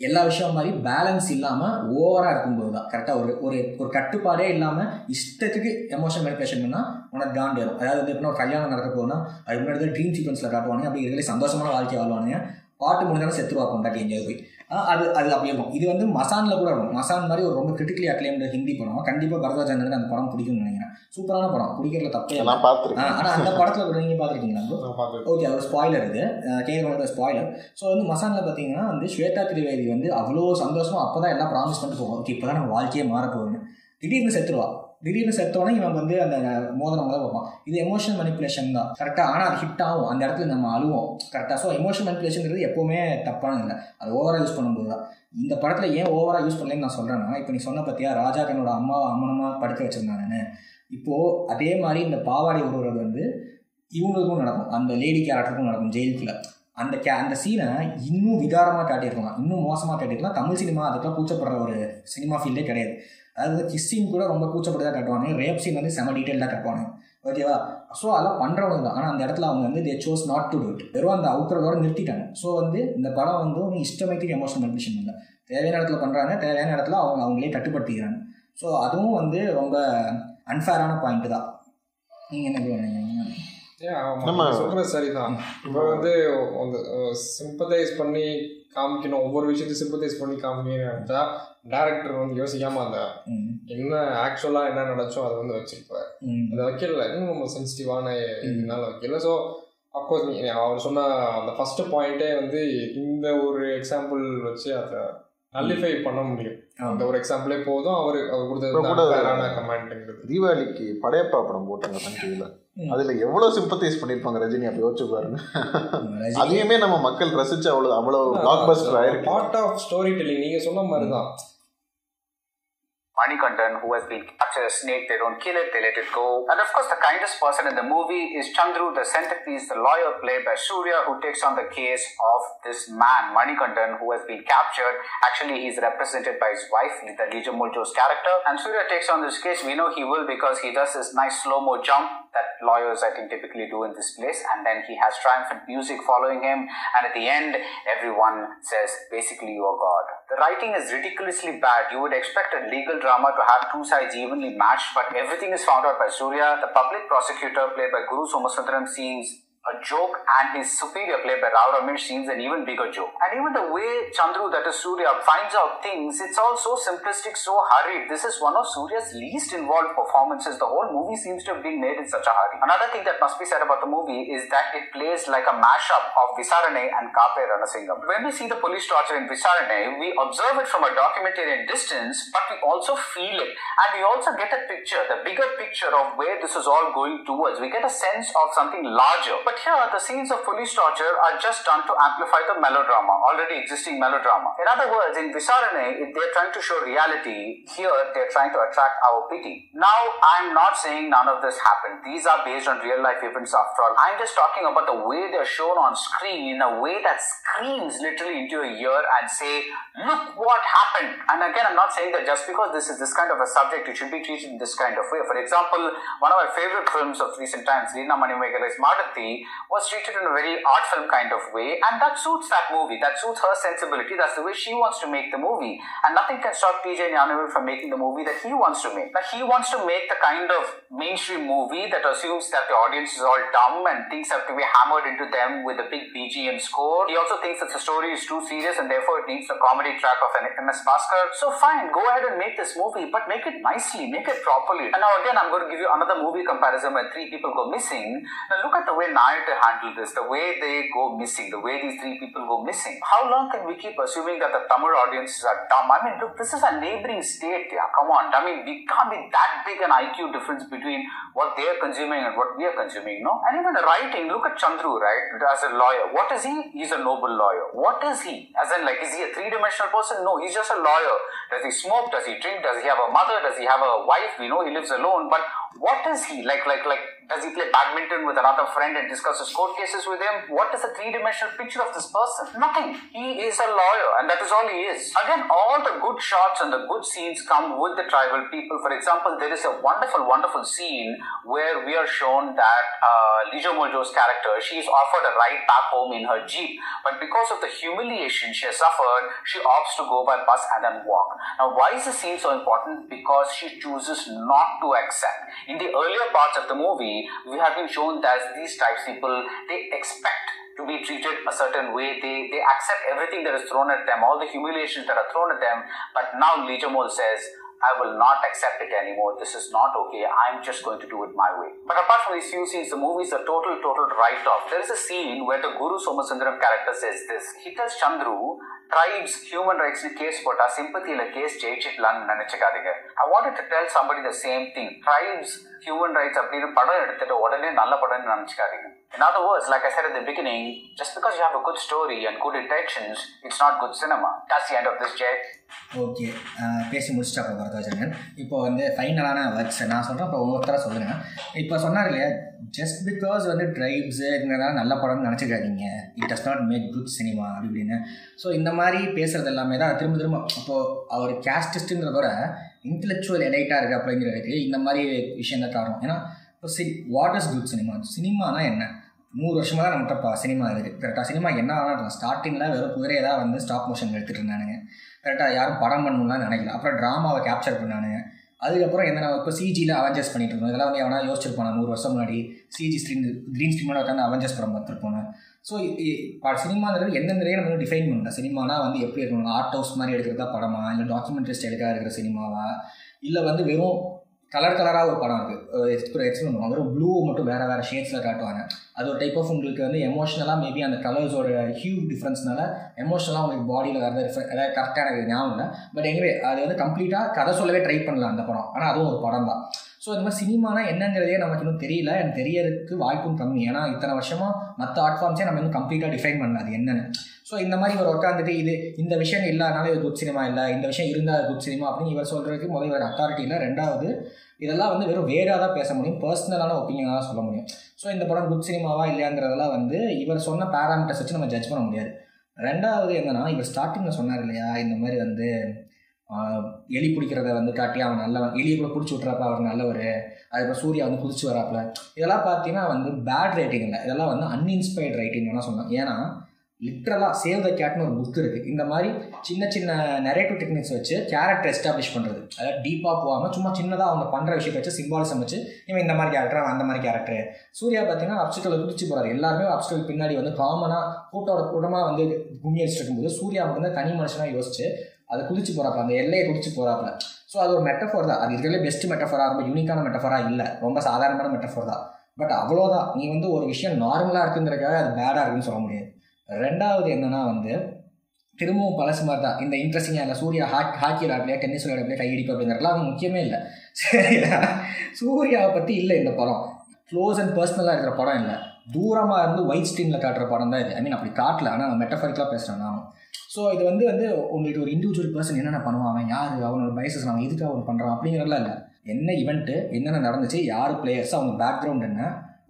எல்லா விஷயம் மாதிரி பேலன்ஸ் இல்லாமல் ஓவராக இருக்கும்போது தான் கரெக்டாக ஒரு ஒரு ஒரு கட்டுப்பாடே இல்லாமல் இஷ்டத்துக்கு எமோஷன் மேனிப்புலேஷன் பண்ணால் உனக்கு வரும் அதாவது வந்து எப்படின்னா ஒரு கல்யாணம் நடக்க போனால் அதுக்கு முன்னாடி ட்ரீம் சீக்வன்ஸில் காட்டுவானுங்க. அப்படி இருக்கிற சந்தோஷமான வாழ்க்கை வாழ்வானுங்க. பாட்டு முடிஞ்சாலும் செத்துருவா கொண்டாட்டி எங்கேயாவது போய். அது அது அப்படி இருக்கும். இது வந்து மசானில் கூட இருக்கும். மசான் மாதிரி ஒரு ரொம்ப கிரிட்டிக்கலி அக்ளைம்டு ஹிந்தி படம். கண்டிப்பாக பரதாஜானுக்கு அந்த படம் பிடிக்கும்னு நினைக்கிறேன். சூப்பரான படம். பிடிக்கிறதுல தப்பே நான் பார்த்துருக்கேன். ஆனால் அந்த படத்தில் நீங்கள் பார்த்துருக்கீங்களா ஓகே அது ஸ்பாய்லர் இது. கேட்குறவங்க ஸ்பாய்லர் ஸோ வந்து மசானில் பார்த்தீங்கன்னா வந்து ஸ்வேதா திரிவேதி வந்து அவ்வளோ சந்தோஷமா அப்போ தான் எல்லாம் ப்ராமிஸ் பண்ணிட்டு போவோம் ஓகே இப்போ தான் நம்ம வாழ்க்கையே மாற போகுதுன்னு திடீர்னு செத்துருவா. திடீர்னு செத்தோடனே இவன் வந்து அந்த மோதிரம் தான் பார்ப்பான் இது எமோஷனல் மனிப்புலேஷன் தான். கரெக்டாக ஆனால் அது ஹிட் ஆகும். அந்த இடத்துல நம்ம அழுவோம். கரெக்டாக ஸோ எமோஷனல் மனிப்புலேஷன்ங்கிறது எப்போவுமே தப்பானது இல்லை. அது ஓவராக யூஸ் பண்ணும்போது தான். இந்த படத்தில் ஏன் ஓவராக யூஸ் பண்ணலன்னு நான் சொல்கிறேன்னா இப்போ நீ சொன்ன பற்றியா ராஜா தன்னோட அம்மாவை அம்மனமாக படுக்க வச்சிருந்தாங்கன்னு. இப்போது அதே மாதிரி இந்த பாவாடை உருவுறது வந்து இவங்களுக்கும் நடக்கும். அந்த லேடி கேரக்டருக்கும் நடக்கும் ஜெயிலுக்குள்ள அந்த கே அந்த சீனை இன்னும் விகாரமாக காட்டியிருக்கலாம். இன்னும் மோசமாக காட்டியிருக்கலாம். தமிழ் சினிமா அதுக்கெல்லாம் கூச்சப்படுற ஒரு சினிமா ஃபீல்டே கிடையாது. அதாவது கிஸ் சீன் கூட ரொம்ப கூச்சப்பட்டு தான் காட்டுவாங்க. ரேப் சீன் வந்து செம டீட்டெயிலாக காட்டுவாங்க. ஓகேவா ஸோ அதெல்லாம் பண்ணுறவங்க தான். ஆனால் அந்த இடத்துல அவங்க வந்து they chose not to do it வெறும் அந்த அவுக்கிறதோட நிறுத்திட்டாங்க. ஸோ வந்து இந்த படம் வந்து ஒரு இஷ்டமைக்கு எமோஷனல் கண்டிஷன் இல்லை தேவையான இடத்துல பண்ணுறாங்க தேவையான இடத்துல அவங்க அவங்களே கட்டுப்படுத்திக்கிறாங்க. ஸோ அதுவும் வந்து ரொம்ப அன்ஃபேரான பாயிண்ட் தான். நீங்கள் என்ன பண்ணுவீங்க சொல்றது சரிதான். இப்போ வந்து சிம்பத்தைஸ் பண்ணி காமிக்கணும். ஒவ்வொரு விஷயத்தையும் சிம்பத்தைஸ் பண்ணி காமிக்கணும்னு நினைச்சா டேரக்டர் வந்து யோசிக்காம அந்த என்ன ஆக்சுவலா என்ன நடச்சோ அதை வந்து வச்சிருப்பாரு. அதை வைக்கல இன்னும் நம்ம சென்சிட்டிவான இதனால வைக்கல ஸோ அப்கோர்ஸ் நீ அவர் சொன்ன அந்த ஃபர்ஸ்ட் பாயிண்டே வந்து இந்த ஒரு எக்ஸாம்பிள் வச்சு அதை நல்லிஃபை பண்ண முடியும். அந்த ஒரு எக்ஸாம்பிளே போதும் அவர் அவர் கொடுத்தது கமெண்ட்ங்கிறது தீபாவளிக்கு படையப்பா படம் போட்டாங்க சன் டிவியில். அதில் எவ்வளோ சிம்பத்தைஸ் பண்ணியிருப்பாங்க ரஜினி? அப்போ யோசிச்சு பாருங்க. அதையுமே நம்ம மக்கள் ரசிச்சு அவ்வளோ அவ்வளோ பிளாக் பஸ்டர் ஆயிருக்கு பார்ட் ஆஃப் ஸ்டோரி டெல்லிங் நீங்க சொன்ன மாதிரி தான் Manikandan, who has been captured as snake, they don't kill it, they let it go. And of course, the kindest person in the movie is Chandru, the centerpiece, the lawyer played by Surya, who takes on the case of this man, Manikandan, who has been captured. Actually, he's represented by his wife, the Lija Muljo's character. And Surya takes on this case. We know he will because he does this nice slow-mo jump that lawyers, I think, typically do in this place. And then he has triumphant music following him. And at the end, everyone says, basically, you are God. The writing is ridiculously bad. You would expect a legal drama to have two sides evenly matched, but everything is found out by Surya. The public prosecutor, played by Guru Somasundram, seems a joke and his superior play by Rao Ramesh seems an even bigger joke. And even the way Chandru, that is Surya, finds out things, it's all so simplistic, so hurried. This is one of Surya's least involved performances. The whole movie seems to have been made in such a hurry. Another thing that must be said about the movie is that it plays like a mashup of Visarane and Kape Ranasingam. When we see the police torture in Visarane, we observe it from a documentarian distance, but we also feel it. And we also get a picture, the bigger picture of where this is all going towards. We get a sense of something larger. But here, the scenes of police torture are just done to amplify the melodrama, already existing melodrama. In other words, in Visarane, if they're trying to show reality, here they're trying to attract our pity. Now, I'm not saying none of this happened. These are based on real life events after all. I'm just talking about the way they're shown on screen in a way that screams literally into your ear and say, look what happened. And again, I'm not saying that just because this is this kind of a subject, it should be treated in this kind of way. For example, one of my favorite films of recent times, Leena Manimegala's Was treated in a very art film kind of way, and that suits that movie. That suits her sensibility. That's the way she wants to make the movie. And nothing can stop TJ Nyanavil from making the movie that he wants to make. Now, he wants to make the kind of mainstream movie that assumes that the audience is all dumb and things have to be hammered into them with a big BGM score. He also thinks that the story is too serious and therefore it needs a comedy track of an MS Bhaskar. So fine, go ahead and make this movie, but make it nicely, make it properly. And now again, I'm going to give you another movie comparison where three people go missing. Now look at the way Nayate handle this, the way they go missing, the way these three people go missing. How long can we keep assuming that the Tamil audiences are dumb? I mean, look, this is a neighboring state. Yeah, come on. I mean, we can't be that big an IQ difference between what they are consuming and what we are consuming, no? And even the writing, look at Chandru, right? As a lawyer, what is he? He's a noble lawyer. What is he? As in, like, is he a three-dimensional person? No, he's just a lawyer. Does he smoke? Does he drink? Does he have a mother? Does he have a wife? We know he lives alone, but what is he? Like, like, like, does he play badminton with another friend and discusses court cases with him? What is the three-dimensional picture of this person? Nothing. He is a lawyer, and that is all he is. Again, all the good shots and the good scenes come with the tribal people. For example, there is a wonderful, wonderful scene where we are shown that uh, Lijo character, she is offered a ride back home in her jeep, but because of the humiliation she has suffered, she opts to go by bus and then walk. Now, why is this scene so important? Because she chooses not to accept. In the earlier parts of the movie, we have been shown that these types people they expect to be treated a certain way. They they accept everything that is thrown at them, all the humiliations that are thrown at them. But now Lijamol says, I will not accept it anymore. This is not okay. I'm just going to do it my way. But apart from these few scenes, the movie is a total, total write-off. There is a scene where the Guru Somasundaram character says this. He tells Chandru, tribes human rights case போட்டா சிம்பத்தியில case ஜெயிச்சிடலாம்னு நினைச்சுக்காதீங்க I wanted to tell somebody the same thing tribes human rights அப்படின்னு படம் எடுத்துட்டு உடனே நல்ல படம்னு நினைச்சுக்காதீங்க In other words, like I said at the beginning, just because you have a good story and good intentions, it's not good cinema. That's the end of this, Jay. Okay பேசி முடிச்சுட்டா அப்போ வரதாஜனன் இப்போ வந்து ஃபைனலான வேர்ட்ஸ் நான் சொல்கிறேன் அப்போ ஒவ்வொருத்தர சொல்லுங்கள் இப்போ சொன்னார் இல்லையா ஜஸ்ட் பிகாஸ் வந்து ட்ரைப்ஸு இதெல்லாம் நல்ல படம்னு நினச்சிக்காதீங்க. It does not make good cinema அப்படி இப்படின்னு. ஸோ இந்த மாதிரி பேசுகிறது எல்லாமே தான் திரும்ப திரும்ப இப்போது அவர் கேஸ்டிஸ்ட்டுங்கிறதோட இன்டெலெக்சுவல் எலைட்டாக இருக்குது அப்படிங்கிறதுக்கு இந்த மாதிரி விஷயம் தான் காரணம். ஏன்னா இப்போ see what is good cinema சினிமானா என்ன? நூறு வருஷமாக தான் நம்மகிட்ட சினிமா இருக்குது. கரெக்டாக சினிமா என்ன ஆனால் ஸ்டார்டிங்கில் வெறும் குதிரையை தான் வந்து ஸ்டாப் மோஷன் எடுத்துகிட்டு இருந்தானுங்க. கரெக்டாக யாரும் படம் பண்ணணும்லாம் நினைக்கல. அப்புறம் ட்ராமாவை கேப்சர் பண்ணானு அதுக்கப்புறம் என்ன இப்போ சிஜியில் அவெஞ்சர்ஸ் பண்ணிட்டு இருந்தோம். இதெல்லாம் வந்து எவனா யோசிச்சிருப்பான்? நூறு வருஷம் முன்னாடி சிஜி ஸ்க்ரீன் க்ரீன் ஸ்க்ரீனோட உட்காந்து அவெஞ்சர்ஸ் படம் பார்த்துருப்போம் ஸோ சினிமாங்கிறது நிறைய நம்ம டிஃபைன் பண்ணல. சினிமானா வந்து எப்படி இருக்கணும்? ஆர்ட் ஹவுஸ் மாதிரி எடுக்கிறதா படமா? இல்லை டாக்குமெண்ட்ரி ஸ்டைலுக்காக இருக்கிற சினிமாவா? இல்லை வந்து வெறும் கலர் கலராக ஒரு படம் இருக்குது எக்ஸ்பிளைன் பண்ணுவாங்க ப்ளூ மட்டும் வேறு வேறு ஷேட்ஸில் காட்டுவாங்க. அது ஒரு டைப் ஆஃப் உங்களுக்கு வந்து எமோஷனலாக மேபி அந்த கலர்ஸோட ஹியூ டிஃப்ரென்ஸ்னால எமோஷனலாக உங்களுக்கு பாடியில் வேறு டிஃப்ரெண்ட் அதாவது கரெக்டாக எனக்கு ஞாபகம் இல்லை. பட் எனிவே அது வந்து கம்ப்ளீட்டாக கதை சொல்லவே ட்ரை பண்ணலாம் அந்த படம். ஆனால் அதுவும் ஒரு படம் தான் ஸோ இந்த மாதிரி சினிமானா என்னங்கிறதே நமக்கு இன்னும் தெரியல. எனக்கு தெரியறதுக்கு வாய்ப்பும் கம்மி. ஏன்னா இத்தனை வருஷமாக மற்ற ஆர்ட் ஃபார்ம்ஸே நம்ம இன்னும் கம்ப்ளீட்டாக டிஃபைன் பண்ணாது என்னென்னு. ஸோ இந்த மாதிரி இவர் உட்காந்துட்டு இது இந்த விஷயம் இல்லாதனால இது குட் சினிமா இல்லை. இந்த விஷயம் இருந்தால் குட் சினிமா அப்படின்னு இவர் சொல்கிறதுக்கு முதல் இவர் அத்தாரிட்டி இல்லை. ரெண்டாவது இதெல்லாம் வந்து வெறும் வேறாக தான் பேச முடியும். பர்சனலான ஒப்பீனியனாக தான் சொல்ல முடியும். ஸோ இந்த படம் குட் சினிமாவா இல்லையாங்கிறதெல்லாம் வந்து இவர் சொன்ன பேராமீட்டர்ஸ் வச்சு நம்ம ஜட்ஜ் பண்ண முடியாது. ரெண்டாவது என்னன்னா இவர் ஸ்டார்டிங்கில் சொன்னார் இல்லையா இந்த மாதிரி வந்து எலி பிடிக்கிறத வந்து காட்டி அவன் நல்லவன் எலியை கூட பிடிச்சி விட்றப்ப அவர் நல்லவர். அதுக்கப்புறம் சூர்யா வந்து குதிச்சு வராப்புல இதெல்லாம் பார்த்தீங்கன்னா வந்து பேட் ரைட்டிங் இல்லை. இதெல்லாம் வந்து அன்இன்ஸ்பயர்ட் ரைட்டிங் வேணால் சொல்லலாம். ஏன்னா லிட்ரலாக சேவ் த கேட்னு ஒரு புக் இருக்குது இந்த மாதிரி சின்ன சின்ன நெரேட்டிவ் டெக்னிக்ஸ் வச்சு கேரக்டர் எஸ்டாப்ளிஷ் பண்ணுறது அதாவது டீப்பாக போகாமல் சும்மா சின்னதாக அவங்க பண்ணுற விஷயத்தை வச்சு சிம்பாலிசம் வச்சு இவன் இந்த மாதிரி கேரக்டர் அந்த மாதிரி கேரக்டர் சூர்யா பார்த்தீங்கன்னா அப்சிக்கல் குதிச்சு போகிறாரு எல்லாருமே அப்சிக்கல் பின்னாடி வந்து காமனாக கூட்டோட கூட்டமாக வந்து கும்மி அடிச்சுட்டு இருக்கும்போது சூர்யா வந்து தனி மனுஷனாக யோசிச்சு அதை குதிச்சு போகிறாப்புல அந்த எல்லையை குதிச்சு போகிறாப்புல ஸோ அது ஒரு மெட்டஃபோர் தான். அது இருக்கிறதுல பெஸ்ட் மெட்டஃபோராக ரொம்ப யூனிக்கான மெட்டஃபோராக இல்லை. ரொம்ப சாதாரணமான மெட்டஃபோர் தான். பட் அவ்வளோதான் நீ வந்து ஒரு விஷயம் நார்மலாக இருக்குங்கிறக்காக அது பேடாக இருக்குன்னு சொல்ல முடியாது. ரெண்டாவது என்னன்னா வந்து திரும்பவும் பழசு மாதிரி தான். இந்த இன்ட்ரெஸ்டிங்காக இல்லை சூர்யா ஹாக் ஹாக்கி விளையாடலையா டென்னிஸ் விளையாடலையா கையடிப்பு அப்படிங்கிறதுலாம் அது முக்கியமே இல்லை. சரியா? சூர்யாவை பற்றி இல்லை இந்த படம். க்ளோஸ் அண்ட் பர்சனலாக இருக்கிற படம் இல்லை. தூரமாக இருந்து ஒயிட் ஸ்க்ரீனில் காட்டுற படம் தான் இது. ஐ மீன் அப்படி காட்டல. ஆனால் மெட்டஃபரிக்கலாக பேசுகிறேன் நான். ஸோ இது வந்து வந்து உங்களுக்கு ஒரு இண்டிவிஜுவல் பர்சன் என்னென்ன பண்ணுவான்? அவன் யார்? அவனோட பயசஸ் அவன் எதுக்கு அவன் பண்ணுறான் அப்படிங்கிறதுலாம் இல்லை. என்ன இவெண்ட்டு என்னென்ன நடந்துச்சு யார் பிளேயர்ஸ் அவங்க பேக்ரவுண்ட் என்ன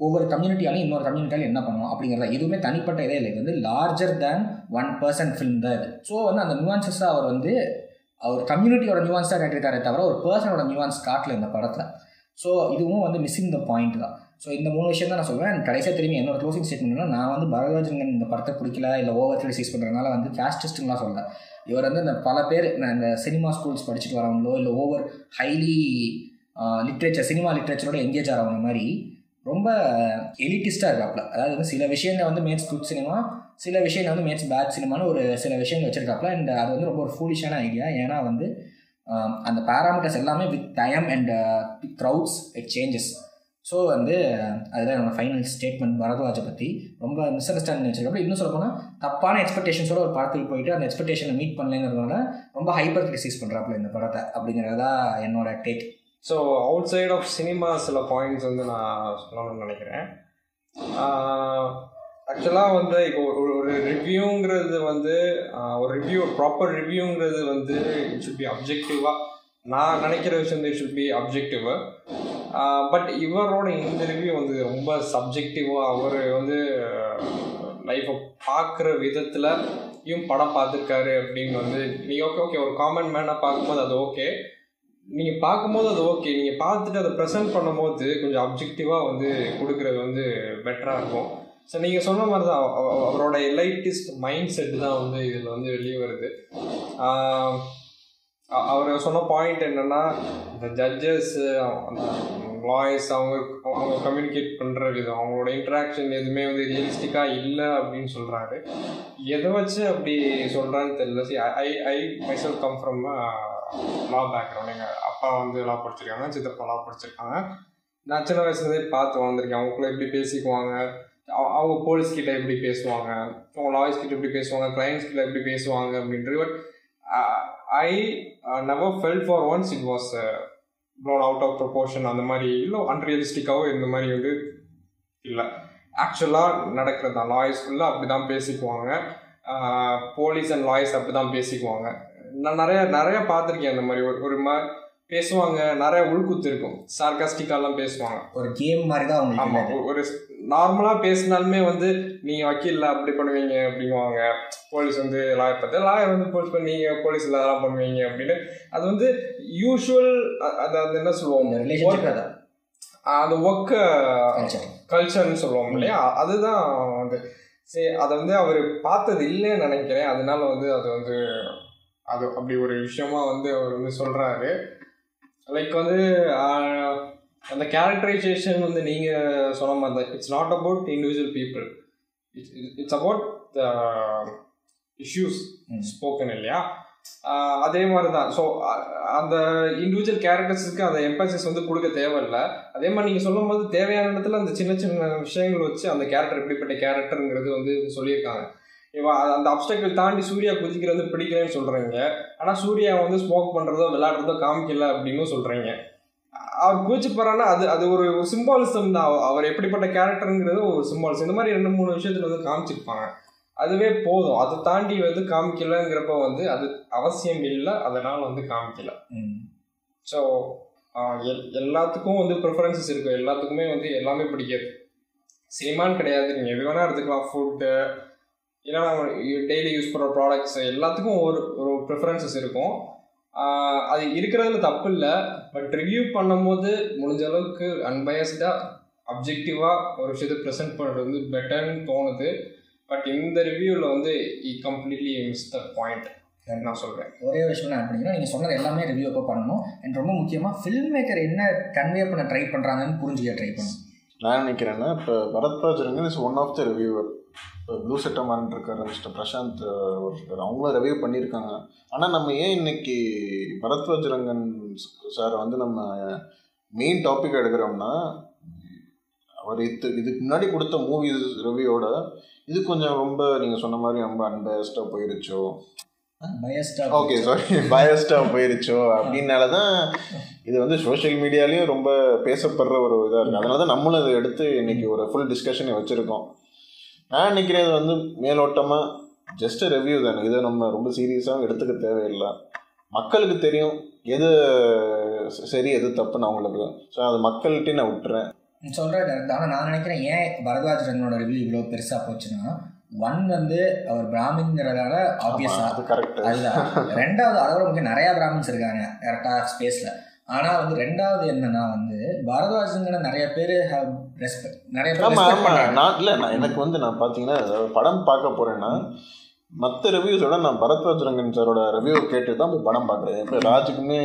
ஒவ்வொரு கம்யூனிட்டியாலையும் இன்னொரு கம்யூனிட்டியாலும் என்ன பண்ணுவோம் அப்படிங்கிறத எதுவுமே தனிப்பட்ட இதே இல்லை. இது வந்து larger than one person film தான் இது. ஸோ வந்து அந்த நியூவான்சஸாக அவர் வந்து அவர் கம்யூனிட்டியோட நியூவான்ஸாக கேட்டிருக்காரே தவிர ஒரு பர்சனோட நியூவான்ஸ் காட்டல இந்த படத்தில். ஸோ இதுவும் வந்து மிஸ்ஸிங் த பாயிண்ட் தான். ஸோ இந்த மூணு விஷயம் தான் நான் சொல்லுவேன் எனக்கு கடைசியாக திரும்பி என்னோட க்ளோசிங் ஸ்டேட்மெண்ட்னா நான் வந்து பரதராஜன் இந்த படத்தை பிடிக்கல இல்லை ஓவர் கிரிட்டிசைஸ் பண்ணுறதுனால வந்து கேஸ்டிஸ்ட்டுலாம் சொல்ல இவர் வந்து இந்த பல பேர் நான் இந்த சினிமா ஸ்கூல்ஸ் படிச்சுட்டு வரவங்களோ இல்லை ஓவர் ஹைலி லிட்ரேச்சர் சினிமா லிட்ரேச்சரோட எங்கேஜ் ஆகிறவங்க மாதிரி ரொம்ப எலிட்டிஸ்டாக இருக்காப்புல. அதாவது வந்து சில விஷயங்கள் வந்து மேட்ஸ் குட் சினிமா சில விஷயங்கள் வந்து மேட்ஸ் பேட் சினிமான்னு ஒரு சில விஷயங்கள் வச்சிருக்காப்புல. அண்ட் அது வந்து ரொம்ப ஒரு ஃபூலிஷான ஐடியா ஏன்னா வந்து அந்த பேராமீட்டர்ஸ் எல்லாமே with time and with crowds it changes so வந்து அதுதான் என்னோட ஃபைனல் ஸ்டேட்மெண்ட் பரத்வாஜை பற்றி ரொம்ப மிஸ் அண்டர்ஸ்டாண்டிங் வச்சிருக்கப்ப இன்னும் சொல்ல போனால் தப்பான எக்ஸ்பெக்டேஷன்ஸோட ஒரு படத்துக்கு போயிட்டு அந்த எக்ஸ்பெக்டேஷனை மீட் பண்ணலைங்கிறதுனால ரொம்ப ஹைப்பர் கிரிட்டிசைஸ் பண்ணுறாப்புல இந்த படத்தை அப்படிங்கிறது தான் என்னோட take so outside of cinema சில பாயிண்ட்ஸ் வந்து நான் சொல்லணும்னு நினைக்கிறேன். ஆக்சுவலாக வந்து இப்போ ஒரு ஒரு ரிவ்யூங்கிறது வந்து ஒரு ரிவ்யூ ப்ராப்பர் ரிவ்யூங்கிறது வந்து இட் சுட் பி அப்ஜெக்டிவாக நான் நினைக்கிற விஷயம் it should be objective but இவரோட இந்த ரிவ்யூ வந்து ரொம்ப சப்ஜெக்டிவாக அவர் வந்து லைஃப்பை பார்க்குற விதத்துலையும் படம் பார்த்துருக்காரு அப்படின்னு வந்து நீ ஓகே ஓகே ஒரு காமன் மேனாக பார்க்கும்போது அது ஓகே நீங்கள் பார்க்கும்போது அது ஓகே நீங்கள் பார்த்துட்டு அதை ப்ரெசென்ட் பண்ணும்போது கொஞ்சம் அப்ஜெக்டிவாக வந்து கொடுக்குறது வந்து பெட்டராக இருக்கும். ஸோ நீங்கள் சொன்ன மாதிரி தான் அவரோட எலைட்டிஸ்ட் மைண்ட் செட் தான் வந்து இதில் வந்து வெளியே வருது. அவர் சொன்ன பாயிண்ட் என்னென்னா இந்த ஜட்ஜஸ் அந்த லாயர்ஸ் அவங்க அவங்க கம்யூனிகேட் பண்ணுற விதம் அவங்களோட இன்ட்ராக்ஷன் எதுவுமே வந்து ரியலிஸ்டிக்காக இல்லை அப்படின்னு சொல்கிறாரு எதை வச்சு அப்படி சொல்கிறான்னு தெரியல. See I I myself come from law background எங்கள் அப்பா வந்து லா படிச்சிருக்காங்க சித்தப்பா லா படிச்சிருக்காங்க. நான் சின்ன வயசுலேருந்தே பார்த்து வளர்ந்துருக்கேன். அவங்களுக்குள்ள எப்படி பேசிக்குவாங்க? அவ- அவங்க போலீஸ் கிட்ட எப்படி பேசுவாங்க? அவங்க லாயர்ஸ் கிட்ட எப்படி பேசுவாங்க? கிளைண்ட்ஸ் கிட்ட எப்படி பேசுவாங்க அப்படின்றது. But I never fell for once it was blown out of proportion அந்த மாதிரி. இல்லை அன்ரியலிஸ்டிக்காகவும் இந்த மாதிரி வந்து இல்லை. ஆக்சுவலாக நடக்கிறது தான். லாயர்ஸ்குள்ளே அப்படி தான் பேசிக்குவாங்க. போலீஸ் அண்ட் லாயர்ஸ் அப்படி தான் பேசிக்குவாங்க. நான் நிறைய நிறைய பார்த்துருக்கேன் அந்த மாதிரி. ஒரு ஒரு மாதிரி பேசுவாங்க. நிறைய உள்குத்து இருக்கும். சார்காஸ்டிக்காலாம் பேசுவாங்க. ஒரு கேம் மாதிரி தான் ஆமாம் ஒரு நார்மலாக பேசினாலுமே வந்து நீங்கள் வக்கீலில் அப்படி பண்ணுவீங்க அப்படிங்குவாங்க. போலீஸ் வந்து லாயர் பார்த்து லாயர் வந்து போலீஸ் பண்ணீங்க போலீஸில் அதெல்லாம் பண்ணுவீங்க அப்படின்னு. அது வந்து யூஷுவல் அது அது என்ன சொல்லுவோம்? அந்த ஒர்க் கல்ச்சர் கல்ச்சர்னு சொல்லுவோம் இல்லையா? அதுதான் வந்து. சரி அதை வந்து அவர் பார்த்தது இல்லைன்னு நினைக்கிறேன். அதனால வந்து அது வந்து அது அப்படி ஒரு விஷயமா வந்து அவர் வந்து சொல்கிறாரு லைக் வந்து அந்த கேரக்டரைசேஷன் வந்து நீங்கள் சொன்ன மாதிரி தான். It's not about individual people it's it's about the issues. Spoken இல்லையா? அதே மாதிரி தான். ஸோ அந்த இண்டிவிஜுவல் கேரக்டர்ஸுக்கு அந்த எம்பசிஸ் வந்து கொடுக்க தேவையில்லை. அதே மாதிரி நீங்கள் சொல்லும்போது தேவையான இடத்துல அந்த சின்ன சின்ன விஷயங்கள் வச்சு அந்த கேரக்டர் எப்படிப்பட்ட கேரக்டருங்கிறது வந்து சொல்லியிருக்காங்க. இவன் அந்த அப்டக்கிள் தாண்டி சூர்யா குதிக்கிறது பிடிக்கலன்னு சொல்கிறீங்க ஆனால் சூர்யா வந்து ஸ்மோக் பண்ணுறதோ விளையாடுறதோ காமிக்கல அப்படின்னு சொல்கிறீங்க அவர் குதிச்சு போறான்னா அது அது ஒரு சிம்பாலிசம் தான். அவ- அவர் எப்படிப்பட்ட கேரக்டருங்கிறது ஒரு சிம்பாலிசம் இந்த மாதிரி ரெண்டு மூணு விஷயத்துல வந்து காமிச்சிருப்பாங்க. அதுவே போதும். அதை தாண்டி வந்து காமிக்கலங்கிறப்ப வந்து அது அவசியம் இல்லை. அதனால வந்து காமிக்கல. ஸோ எல்லாத்துக்கும் வந்து ப்ரிஃபரன்சஸ் இருக்கும் எல்லாத்துக்குமே வந்து எல்லாமே பிடிக்காது. சினிமான்னு கிடையாது. நீங்கள் எது வேணால் எடுத்துக்கலாம். ஃபுட்டு இல்லைனா டெய்லி யூஸ் பண்ணுற ப்ராடக்ட்ஸ் எல்லாத்துக்கும் ஒரு ஒரு ப்ரிஃபரன்சஸ் இருக்கும். அது இருக்கிறதுல தப்பு இல்லை பட் ரிவ்யூ பண்ணும்போது முடிஞ்ச அளவுக்கு அன்பயஸ்டாக அப்ஜெக்டிவாக ஒரு விஷயத்தை ப்ரெசென்ட் பண்ணுறது வந்து பெட்டர்னு தோணுது. பட் இந்த ரிவ்யூவில் வந்து he completely miss the point நான் சொல்கிறேன் ஒரே விஷயம் நான் பண்ணிங்கன்னா நீங்கள் சொன்னது எல்லாமே ரிவ்யூ அப்போ பண்ணணும். அண்ட் ரொம்ப முக்கியமாக ஃபில்ம் மேக்கர் என்ன கன்வே பண்ண ட்ரை பண்ணுறாங்கன்னு புரிஞ்சுக்க ட்ரை பண்ணணும். நான் நினைக்கிறேன்னா இப்போ Bharadwaj Rangan is one of the reviewer blue செட்டமான் இருக்கார் மிஸ்டர் பிரசாந்த் ஒருத்தர் அவங்களும் ரிவ்யூ பண்ணியிருக்காங்க. ஆனால் நம்ம ஏன் இன்னைக்கு பரத்வாஜ் ரங்கன் சார் வந்து நம்ம மெயின் டாபிக் எடுக்கிறோம்னா அவர் இது இதுக்கு முன்னாடி கொடுத்த மூவிஸ் ரிவ்யூவோட இது கொஞ்சம் ரொம்ப நீங்கள் சொன்ன மாதிரி ரொம்ப அன்பயஸ்டாக போயிருச்சோ? Okay sorry பயஸ்டாக போயிருச்சோ? அப்படின்னால தான் இது வந்து சோஷியல் மீடியாலையும் ரொம்ப பேசப்படுற ஒரு இதாக இருக்குது அதனால தான் நம்மளும் இதை எடுத்து இன்னைக்கு ஒரு ஃபுல் டிஸ்கஷனை வச்சுருக்கோம். நான் நினைக்கிறேன் இது வந்து மேலோட்டமாக ஜஸ்ட் ரிவ்யூ தானே. இதை நம்ம ரொம்ப சீரியஸாக எடுத்துக்க தேவையில்லை. மக்களுக்கு தெரியும் எது சரி எது தப்புன்னு அவங்களுக்கு. ஸோ அது மக்கள்கிட்ட நான் விட்டுறேன். சொல்கிறது ஆனால் நான் நினைக்கிறேன் ஏன் பரத்வாஜ் ரங்கனோட ரிவ்யூ இவ்வளோ பெருசாக போச்சுன்னா ஒன் வந்து அவர் பிராமின்ங்கிறதால ஆப்வியஸாக அது கரெக்ட் அதுதான் ரெண்டாவது அதோட முக்கியம் நிறையா பிராமின்ஸ் இருக்காங்க. கரெக்டாக ஸ்பேஸில் ஆனால் வந்து ரெண்டாவது என்னன்னா வந்து பரத்வாஜுங்கிற நிறைய பேர் ரெஸ்பெக்ட் நிறைய பேர் ஆமா respect ஆமா. பண்றாங்க. நான் இல்லை நான் எனக்கு வந்து நான் பார்த்தீங்கன்னா படம் பார்க்க போறேன்னா மற்ற ரிவ்யூஸோட நான் பரத்வாஜ் ரங்கன் சாரோட ரிவ்யூ கேட்டு தான் போய் படம் பார்க்குறேன் இப்போ ராஜுக்குமே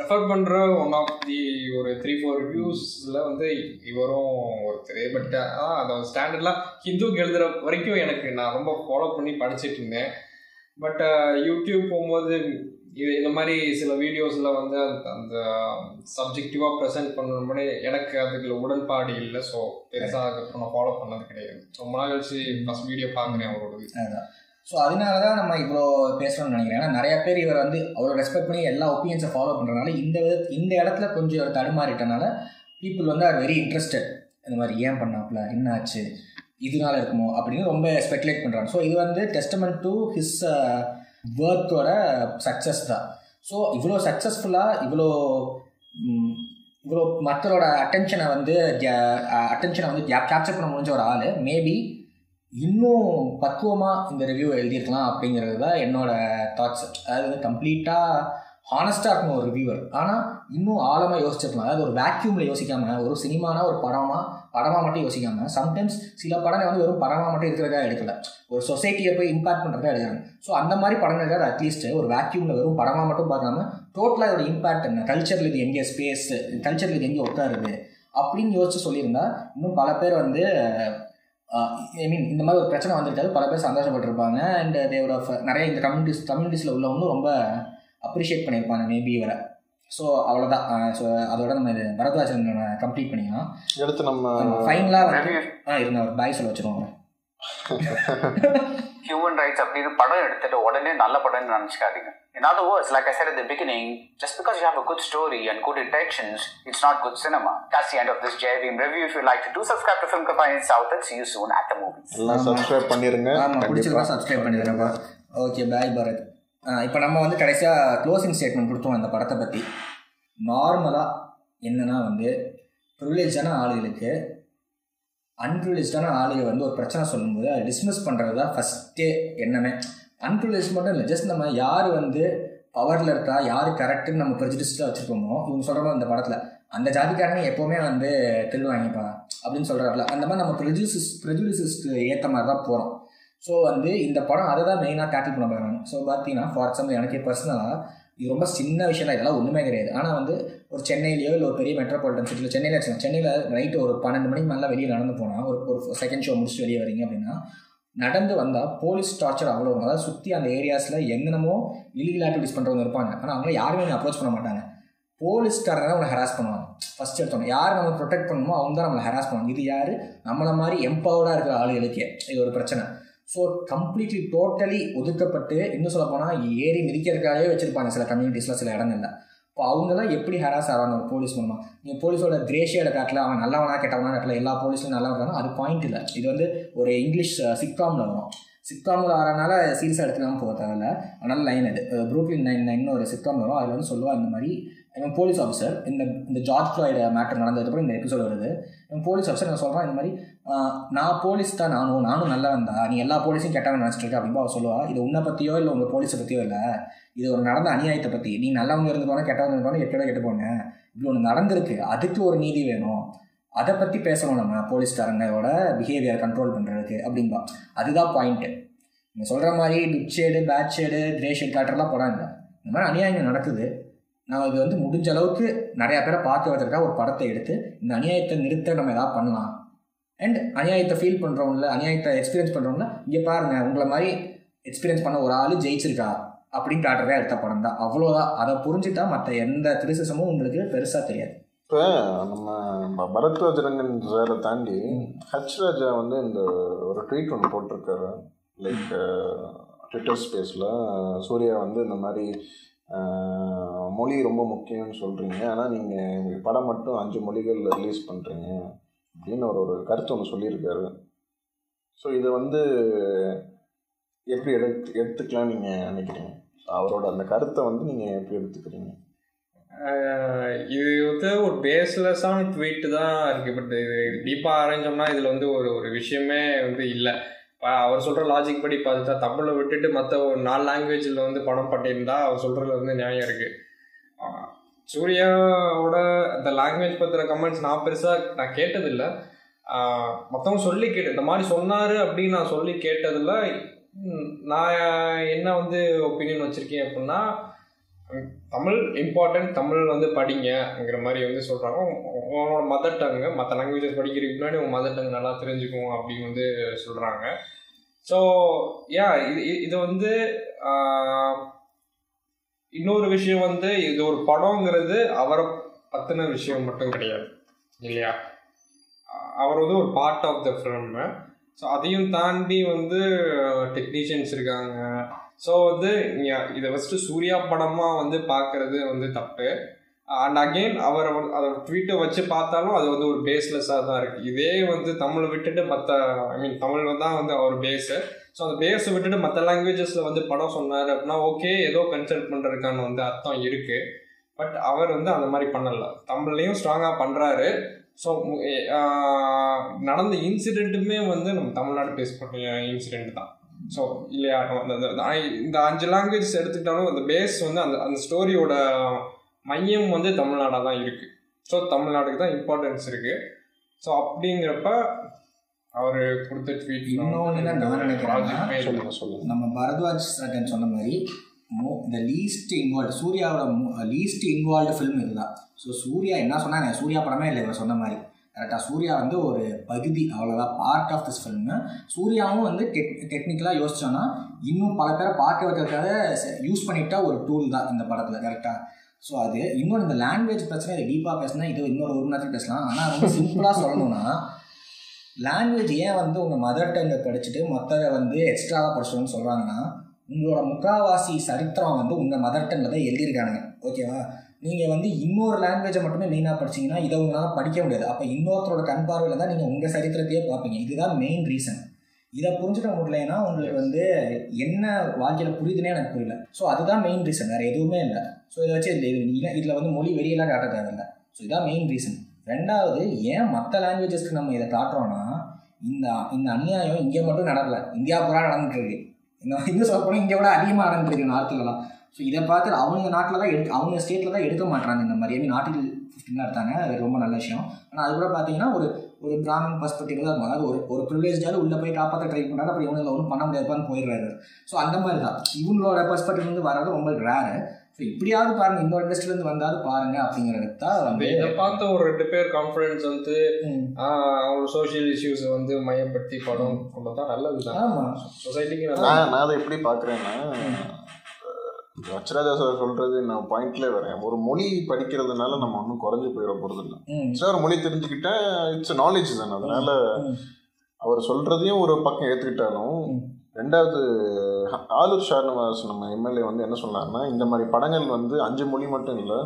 ரெஃபர் பண்ணுற ஒன் ஆஃப் தி ஒரு த்ரீ ஃபோர் ரிவ்யூஸில் வந்து இவரும் ஒருத்தர். பட் அதை ஸ்டாண்டர்ட்லாம் ஹிந்துக்கு எழுதுகிற வரைக்கும் எனக்கு நான் ரொம்ப ஃபாலோ பண்ணி படிச்சிட்டு இருந்தேன். பட் யூடியூப் போகும்போது இது இந்த மாதிரி சில வீடியோஸில் வந்து அந்த சப்ஜெக்டிவாக ப்ரெசென்ட் பண்ணணும்னே எனக்கு அதுக்குள்ள உடன்பாடு இல்லை. ஸோ பெருசாக அதுக்கப்புறம் நான் ஃபாலோ பண்ணது கிடையாது. ரொம்ப நாள் கழிச்சு ஃபஸ்ட் வீடியோ பார்க்குறேன் அவரோடது ஸோ அதனால தான் நம்ம இவ்வளோ பேசணும்னு நினைக்கிறேன். ஏன்னா நிறைய பேர் இவர் வந்து அவ்வளோ ரெஸ்பெக்ட் பண்ணி எல்லா ஒப்பீனியன்ஸை ஃபாலோ பண்ணுறதுனால இந்த இந்த இடத்துல கொஞ்சம் இவர் தடுமாறிட்டனால பீப்புள் வந்து ஆர் வெரி இன்ட்ரெஸ்டட் இந்த மாதிரி ஏன் பண்ணாப்புல? என்ன ஆச்சு இதனால இருக்குமோ? அப்படின்னு ரொம்ப ஸ்பெகுலேட் பண்ணுறாங்க ஸோ இது வந்து டெஸ்டமெண்ட் டு ஹிஸ் வேர்த்தோட சக்ஸஸ் தான். ஸோ இவ்வளோ சக்ஸஸ்ஃபுல்லாக இவ்வளோ இவ்வளோ மக்களோட அட்டென்ஷனை வந்து அட்டென்ஷனை வந்து கேப்சர் பண்ண முடிஞ்ச ஒரு ஆள். மேபி இன்னும் பக்குவமாக இந்த ரிவ்யூ எழுதியிருக்கலாம் அப்படிங்கிறது தான் என்னோட தாட்ஸ் அதாவது கம்ப்ளீட்டாக ஹானஸ்டாக இருக்கணும் ஒரு ரிவ்யூவர் ஆனால் இன்னும் ஆழமாக யோசிச்சிருக்கலாம். அதாவது ஒரு வேக்யூமில் யோசிக்காமல் ஒரு சினிமானா ஒரு படமாக படமாக மட்டும் யோசிக்காமல் சம்டைம்ஸ் சில படங்கள் வந்து வெறும் படமாக மட்டும் இருக்கிறதா எடுக்கல. ஒரு சொசைட்டியை போய் இம்பாக்ட் பண்ணுறதா எடுக்கிறாங்க ஸோ அந்த மாதிரி படங்கள் அட்லீஸ்ட் ஒரு வேக்யூமில் வெறும் படமாக மட்டும் பார்க்காம டோட்டலாக இதோட இம்பாக்ட் என்ன? கல்ச்சரில் இது எங்கே ஸ்பேஸ் கல்ச்சரில் இது எங்கே உட்காருது? அப்படின்னு யோசிச்சு சொல்லியிருந்தா இன்னும் பல பேர் வந்து ஐ மீன் இந்த மாதிரி ஒரு பிரச்சனை வந்திருக்காது. பல பேர் சந்தோஷப்பட்டிருப்பாங்க. அண்ட் தேவோட நிறைய இந்த கம்யூனிட்டிஸ் கம்யூனிட்டிஸில் உள்ளவங்களும் ரொம்ப அப்ரிஷியேட் பண்ணியிருப்பாங்க மேபி இவரை. ஸோ அவ்வளோதான் ஸோ அதோட நம்ம இது பரத்வாஜன் கம்ப்ளீட் பண்ணிக்கலாம் எடுத்து நம்ம ஃபைனலாக வந்து ஆ இருங்க ஒரு பாய் சொல்ல வச்சுருவாங்க ஹியூமன் ரைட்ஸ் அப்படின்னு படம் எடுத்துட்டு உடனே நல்ல படம்னு நினச்சிக்காதீங்க In other words, like I said at the beginning, just because you have a good story and good intentions, it's not good cinema. That's the end of this JVM review. If you'd like to do, subscribe to Film Company South and see you soon at the movies. எல்லாம் subscribe பண்ணிருங்க கண்டிப்பா பிடிச்சிருந்தா subscribe பண்ணிடுறேன்ப்பா okay bye Bharath இப்போ நம்ம வந்து கடைசியாக closing statement கொடுத்தோம் இந்த படத்தை பற்றி நார்மலாக என்னென்னா வந்து ப்ரிவிலேஜான ஆளுகளுக்கு அன்ப்ரிவிலேஜான ஆளுகை வந்து ஒரு பிரச்சனை சொல்லும்போது அதை டிஸ்மிஸ் பண்ணுறது தான் ஃபஸ்ட்டே எண்ணமே. அன்ப்ரிவிலேஜ் மட்டும் இல்லை ஜஸ்ட் நம்ம யார் வந்து பவரில் இருக்கா யார் கரெக்டுன்னு நம்ம ப்ரெஜிடிஸ்டாக வச்சுருக்கோமோ இவங்க சொல்கிறோம் இந்த படத்தில் அந்த ஜாதிக்காரனே எப்போவுமே வந்து திருடுவாங்கப்பா அப்படின்னு சொல்கிறாருல அந்த மாதிரி நம்ம ப்ரெஜுடிசஸ் ப்ரெஜுடிசஸ்க்கு ஏற்ற மாதிரி தான் போகிறோம் ஸோ வந்து இந்த படம் அதை தான் மெயினாக டேக்கிள் பண்ண போகிறாங்க ஸோ பார்த்தீங்கன்னா ஃபார் எக்ஸாம்பிள் எனக்கே பர்சனலாக இது ரொம்ப சின்ன விஷயம் தான் இதெல்லாம் ஒன்றுமே கிடையாது. ஆனால் வந்து ஒரு சென்னையிலேயோ இல்லை ஒரு பெரிய மெட்ரோபாலிட்டன் சிட்டியில் சென்னையில் வச்சுக்கலாம் சென்னையில் நைட்டு ஒரு பன்னெண்டு மணிக்கு மேலே வெளியே நடந்து போனால் ஒரு ஒரு செகண்ட் ஷோ முடிச்சுட்டு வெளியே வரீங்க அப்படின்னா நடந்து வந்தால் போலீஸ் டார்ச்சர் அவ்வளோ அதாவது சுற்றி அந்த ஏரியாஸில் எங்கனமோ இல்லீகல் ஆக்டிவிட்டிஸ் பண்ணுறவங்க இருப்பாங்க. ஆனால் அவங்கள யாருமே அப்ரோச் பண்ண மாட்டாங்க. போலீஸ்காரங்க தான் அவங்களை ஹராஸ் பண்ணுவாங்க. ஃபஸ்ட் எடுத்தோம் யார் நம்ம ப்ரொடெக்ட் பண்ணணுமோ அவங்க தான் நம்மளை ஹராஸ் பண்ணுவாங்க. இது யார்? நம்மளை மாதிரி எம்பவர்டாக இருக்கிற ஆளுகளுக்கே. இது ஒரு பிரச்சனை. ஸோ கம்ப்ளீட்லி டோட்டலி ஒதுக்கப்பட்டு இன்னும் சொல்ல போனால் ஏறி மிதிக்கிறதுக்காகவே வச்சுருப்பாங்க சில கம்யூனிட்டிஸில் சில இடங்கள்ல. இப்போ தான் எப்படி ஹராஸ் ஆகிறாங்க ஒரு போலீஸ் மூலமாக நீங்கள் போலீஸோட கிரேஷியோட காட்டில் அவன் நல்லவனா கெட்டவனா காட்டில் எல்லா போலீஸும் நல்லா இருக்காங்க அது பாயிண்ட் இல்லை. இது வந்து ஒரு இங்கிலீஷ் uh, சிக்காமில் வரும். சிக்காமில் வரனால சீரியஸாக எடுத்துக்காம போக தேவையில்ல. அதனால் லைன் அது. ப்ரூக்லின் நைன் நைன் ஒரு சிக்காம் வரும். அதில் வந்து சொல்லுவாள் இந்த மாதிரி இவன் போலீஸ் ஆஃபீஸர் இந்த இந்த ஜார்ஜ் ஃப்ளாய்டு மேட்டர் நடந்ததுக்கப்புறம் இந்த எபிசோட் வருது. இவன் போலீஸ் ஆஃபீஸர் நான் சொல்கிறான் இந்த மாதிரி நான் போலீஸ் தான் நானும் நானும் நல்லவன் தான் நீ எல்லா போலீஸையும் கெட்டவன் நினச்சிட்டு இருக்க அப்படின்னு அவள் சொல்லுவா. இது உன்னை பற்றியோ இல்லை உங்கள் போலீஸை பற்றியோ இல்லை இது ஒரு நடந்த அநியாயத்தை பற்றி நீ நல்லவங்க இருந்து போனால் கெட்டவங்க இருந்து போனால் எப்படியோ கெட்டு போன? இப்படி ஒன்று நடந்திருக்கு. அதுக்கு ஒரு நீதி வேணும். அதை பற்றி பேசணும் நம்ம போலீஸ்காரங்களோட பிஹேவியர் கண்ட்ரோல் பண்ணுறதுக்கு அப்படின்பா அதுதான் பாயிண்ட்டு நீங்கள் சொல்கிற மாதிரி lip shade bad shade grey shade காட்டுறலாம் படம் இல்லை. இந்த மாதிரி அநியாயங்கள் நடக்குது. நம்ம இது வந்து முடிஞ்ச அளவுக்கு நிறையா பேரை பார்க்க வச்சிருக்கா ஒரு படத்தை எடுத்து இந்த அநியாயத்தை நிறுத்த நம்ம எதாவது பண்ணலாம். அண்ட் அநியாயத்தை ஃபீல் பண்ணுறவங்கள அநியாயத்தை எக்ஸ்பீரியன்ஸ் பண்ணுறவங்கள இங்கே பாருங்க உங்களை மாதிரி எக்ஸ்பீரியன்ஸ் பண்ண ஒரு ஆள் ஜெயிச்சிருக்கா? அப்படின்னு காட்டுறதே எடுத்த படம் தான். அவ்வளோதான் அதை புரிஞ்சுட்டா மற்ற எந்த கிரிசிசமும் உங்களுக்கு பெருசாக தெரியாது. இப்போ நம்ம ப- பரத்வாஜ் ரங்கன் சாரை தாண்டி ஹச் ராஜா வந்து இந்த ஒரு ட்வீட் ஒன்று போட்டிருக்காரு. லைக் ட்விட்டர் ஸ்பேஸில் சூர்யா வந்து இந்த மாதிரி மொழி ரொம்ப முக்கியம்னு சொல்கிறீங்க ஆனால் நீங்கள் படம் மட்டும் அஞ்சு மொழிகள் ரிலீஸ் பண்ணுறீங்க அப்படின்னு ஒரு ஒரு கருத்து ஒன்று சொல்லியிருக்காரு. ஸோ இதை வந்து எப்படி எடுத்து எடுத்துக்கலாம் நீங்கள் நினைக்கிறீங்க? அவரோட அந்த கருத்தை வந்து நீங்கள் எப்படி எடுத்துக்கிறீங்க? இது வந்து ஒரு பேஸ்லெஸ்ஸான ட்வீட் தான் இருக்குது பட் இது டீப்பாக ஆரஞ்சோம்னா இதில் வந்து ஒரு ஒரு விஷயமே வந்து இல்லை. இப்போ அவர் சொல்கிற லாஜிக் படி பார்த்தா தமிழை விட்டுட்டு மற்ற ஒரு நாலு லாங்குவேஜில் வந்து படம் பண்ணியிருந்தா அவர் சொல்கிறதுல வந்து நியாயம் இருக்குது சூர்யாவோட அந்த லாங்குவேஜ் பற்றின கமெண்ட்ஸ் நான் பெருசாக நான் கேட்டதில்லை. மற்றவங்க சொல்லி கேட்டு இந்த மாதிரி சொன்னார் அப்படின்னு நான் சொல்லி கேட்டதில்ல. நான் என்ன வந்து ஒப்பீனியன் வச்சுருக்கேன் அப்படின்னா தமிழ் இம்பார்ட்டன்ட் தமிழ் வந்து படிங்கங்கிற மாதிரி வந்து சொல்கிறாங்க உங்களோட மதர் டங்கு மற்ற லாங்குவேஜஸ் படிக்கிறதுக்கு முன்னாடி உங்கள் மதர் டங் நல்லா தெரிஞ்சுக்கும் அப்படின்னு வந்து சொல்கிறாங்க ஸோ யா இது இது- வந்து இன்னொரு விஷயம் வந்து இது ஒரு படம்ங்கிறது அவரை பற்றின விஷயம் மட்டும் கிடையாது இல்லையா? அவர் வந்து ஒரு part of the film so அதையும் தாண்டி வந்து டெக்னீஷியன்ஸ் இருக்காங்க. ஸோ வந்து இதை ஃபஸ்ட்டு சூர்யா படமாக வந்து பார்க்கறது வந்து தப்பு. அண்ட் அகெயின் அவர் அதோட ட்வீட்டை வச்சு பார்த்தாலும் அது வந்து ஒரு பேஸ்லெஸ்ஸாக தான் இருக்குது இதே வந்து தமிழை விட்டுட்டு மற்ற ஐ மீன் தமிழ் தான் வந்து அவர் பேஸு ஸோ அந்த பேஸை விட்டுட்டு மற்ற லாங்குவேஜஸில் வந்து படம் சொன்னார் அப்படின்னா ஓகே ஏதோ கன்சல்ட் பண்ணுறதுக்கான வந்து அர்த்தம் இருக்குது பட் அவர் வந்து அந்த மாதிரி பண்ணலை. தமிழ்லையும் ஸ்ட்ராங்காக பண்ணுறாரு ஸோ நடந்த இன்சிடெண்ட்டுமே வந்து நம்ம தமிழ்நாடு பேஸ் பண்ண இன்சிடெண்ட் தான். ஸோ இல்லையா இந்த அஞ்சு லாங்குவேஜஸ் எடுத்துக்கிட்டாலும் அந்த பேஸ் வந்து அந்த அந்த ஸ்டோரியோட மையம் வந்து தமிழ்நாடாக தான் இருக்குது ஸோ தமிழ்நாடுக்கு தான் இம்பார்ட்டன்ஸ் இருக்குது ஸோ அப்படிங்கிறப்ப அவர் கொடுத்த ட்வீட் இன்னொன்னு என்ன நான் நினைக்கிறேன்னா, சொல்லுங்க நம்ம பரத்வாஜ் சட்டன் சொன்ன மாதிரி மோ த லீஸ்ட் இன்வால்வ் சூர்யாவோட லீஸ்ட் இன்வால்வ்டு ஃபிலிம் இதுதான். ஸோ சூர்யா என்ன சொன்னாங்க? சூர்யா படமே இல்லை இவர் சொன்ன மாதிரி. கரெக்டாக சூர்யா வந்து ஒரு பகுதி அவ்வளோதான் பார்ட் ஆஃப் திஸ் ஃபில்மு சூர்யாவும் வந்து டெக் டெக்னிக்கலாக யோசிச்சோன்னா இன்னும் பல பேரை பார்க்க வைக்கிறதுக்காக யூஸ் பண்ணிட்டா ஒரு டூல் தான் இந்த படத்தில் கரெக்டாக ஸோ அது இன்னொரு இந்த லாங்குவேஜ் பிரச்சனை இதை டீப்பாக பேசினா இது இன்னொரு ஒரு மணி பேசலாம். ஆனால் ரொம்ப சிம்பிளாக சொல்லணும்னா லாங்குவேஜ் ஏன் வந்து உங்கள் மதர் டங்கை படிச்சுட்டு மற்றதை வந்து எக்ஸ்ட்ராவாக படிச்சிடணும்னு சொல்கிறாங்கன்னா உங்களோட முக்காவாசி சரித்திரம் வந்து உங்கள் மதர் டங்கில் தான் எழுதியிருக்கானுங்க. ஓகேவா நீங்கள் வந்து இன்னொரு லாங்குவேஜை மட்டுமே மெயினாக படிச்சீங்கன்னா இதை உங்களால் படிக்க முடியாது. அப்போ இன்னொருத்தரோட கண் பார்வையில் தான் நீங்கள் உங்கள் சரித்திரத்தையே பார்ப்பீங்க. இதுதான் மெயின் ரீசன் இதை புரிஞ்சுக்க முடியலன்னா உங்களுக்கு வந்து என்ன வாழ்க்கையில் புரியுதுன்னே எனக்கு புரியல. ஸோ அதுதான் மெயின் ரீசன் வேறு எதுவுமே இல்லை. ஸோ இதை வச்சு இது? இல்லை இதில் வந்து மொழி வெளியெல்லாம் காட்ட தேவையில்லை. ஸோ இதான் மெயின் ரீசன் ரெண்டாவது ஏன் மற்ற லாங்குவேஜஸ்க்கு நம்ம இதை காட்டுறோன்னா இந்த இந்த அநியாயம் இங்கே மட்டும் நடக்கல. இந்தியா பூரா நடந்துட்டுருக்கு. இந்த இன்னும் இன்னும் சொல்ல போனால் இங்கே விட அதிகமாக நடந்துட்டு நார்த்துலலாம் ஸோ இதை பார்த்து அவங்க நாட்டில் தான் எடுக்க அவங்க ஸ்டேட்டில் தான் எடுக்க மாட்டாங்க இந்த மாதிரி. ஐ மீன் எடுத்தாங்க. அது ரொம்ப நல்ல விஷயம். ஆனால் அது கூட பார்த்தீங்கன்னா ஒரு ஒரு பிராமின் பர்ஸ்பெக்டிவ் தான் இருக்கும் அதாவது ஒரு ஒரு ப்ரிவிலேஜாவது உள்ளே போய் காப்பாற்ற ட்ரை பண்ணுறாரு அப்புறம் இவங்க ஒன்றும் பண்ண முடியாதுப்பான்னு போயிடுறாரு. ஸோ அந்த மாதிரி தான். இவங்களோட பர்ஸ்பெக்டிவ் வந்து வர்றது ரொம்ப ரேரு இப்படியாவது பாருங்க இந்த இண்டஸ்ட்ரியிலேருந்து வந்தாலும் பாருங்க அப்படிங்கிறது தான் இதை பார்த்த ஒரு ரெண்டு பேர் கான்ஃபிடன்ஸ் வந்து அவங்க சோஷியல் இஷ்யூஸை வந்து மையப்படுத்தி படம் கொண்டு வந்தா நல்லது தான் ஆமாம் சொசைட்டிக்கு நான் அதை எப்படி பார்க்குறேன்னா அச்சராஜா சார் சொல்றது நான் பாயிண்ட்ல வரேன். ஒரு மொழி படிக்கிறதுனால நம்ம ஒன்றும் குறைஞ்சு போயிட போறது இல்லை. சார் மொழி தெரிஞ்சுக்கிட்டா இட்ஸ் நாலேஜ் தானே. அதனால. அவர் சொல்றதையும் ஒரு பக்கம் ஏற்றுக்கிட்டாலும் ம். ரெண்டாவது ஆலூர் ஷானவாஸ் நம்ம எம்எல்ஏ வந்து என்ன சொன்னார்னா இந்த மாதிரி படங்கள் வந்து அஞ்சு மொழி மட்டும் இல்லை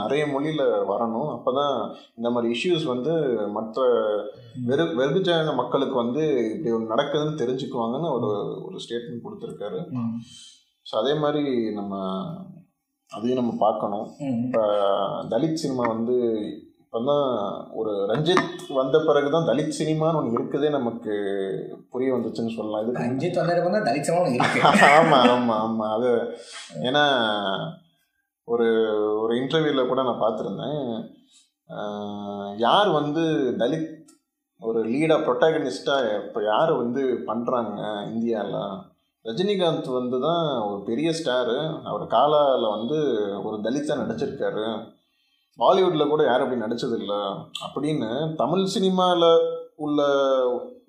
நிறைய மொழியில் வரணும். அப்போ தான் இந்த மாதிரி இஷ்யூஸ் வந்து மற்ற வெறு வெகுஜன மக்களுக்கு வந்து இப்படி நடக்குதுன்னு தெரிஞ்சுக்குவாங்கன்னு ஒரு ஒரு ஸ்டேட்மெண்ட் கொடுத்துருக்காரு. ஸோ அதே மாதிரி நம்ம அதையும் நம்ம பார்க்கணும். இப்போ தலித் சினிமா வந்து இப்போ தான் ஒரு ரஞ்சித் வந்த பிறகு தான் தலித் சினிமான்னு ஒன்று இருக்குதே நமக்கு புரிய வந்துச்சுன்னு சொல்லலாம். இதுக்கு ரஞ்சித் வந்ததுக்கு வந்து தலிச்சமாக இருக்கு. (laughs) ஆமாம் ஆமாம் ஆமாம் அது ஏன்னா ஒரு ஒரு இன்டர்வியூவில் கூட நான் பார்த்துருந்தேன். யார் வந்து தலித் ஒரு லீடாக ப்ரொட்டாகனிஸ்டாக இப்போ யார் வந்து பண்ணுறாங்க இந்தியாவில் ரஜினிகாந்த் வந்து தான் ஒரு பெரிய ஸ்டாரு அவர் காலால வந்து ஒரு தலித்தா நடிச்சிருக்காரு. பாலிவுட்டில் கூட யாரும் அப்படி நடிச்சதில்லை. அப்படின்னு தமிழ் சினிமாவில் உள்ள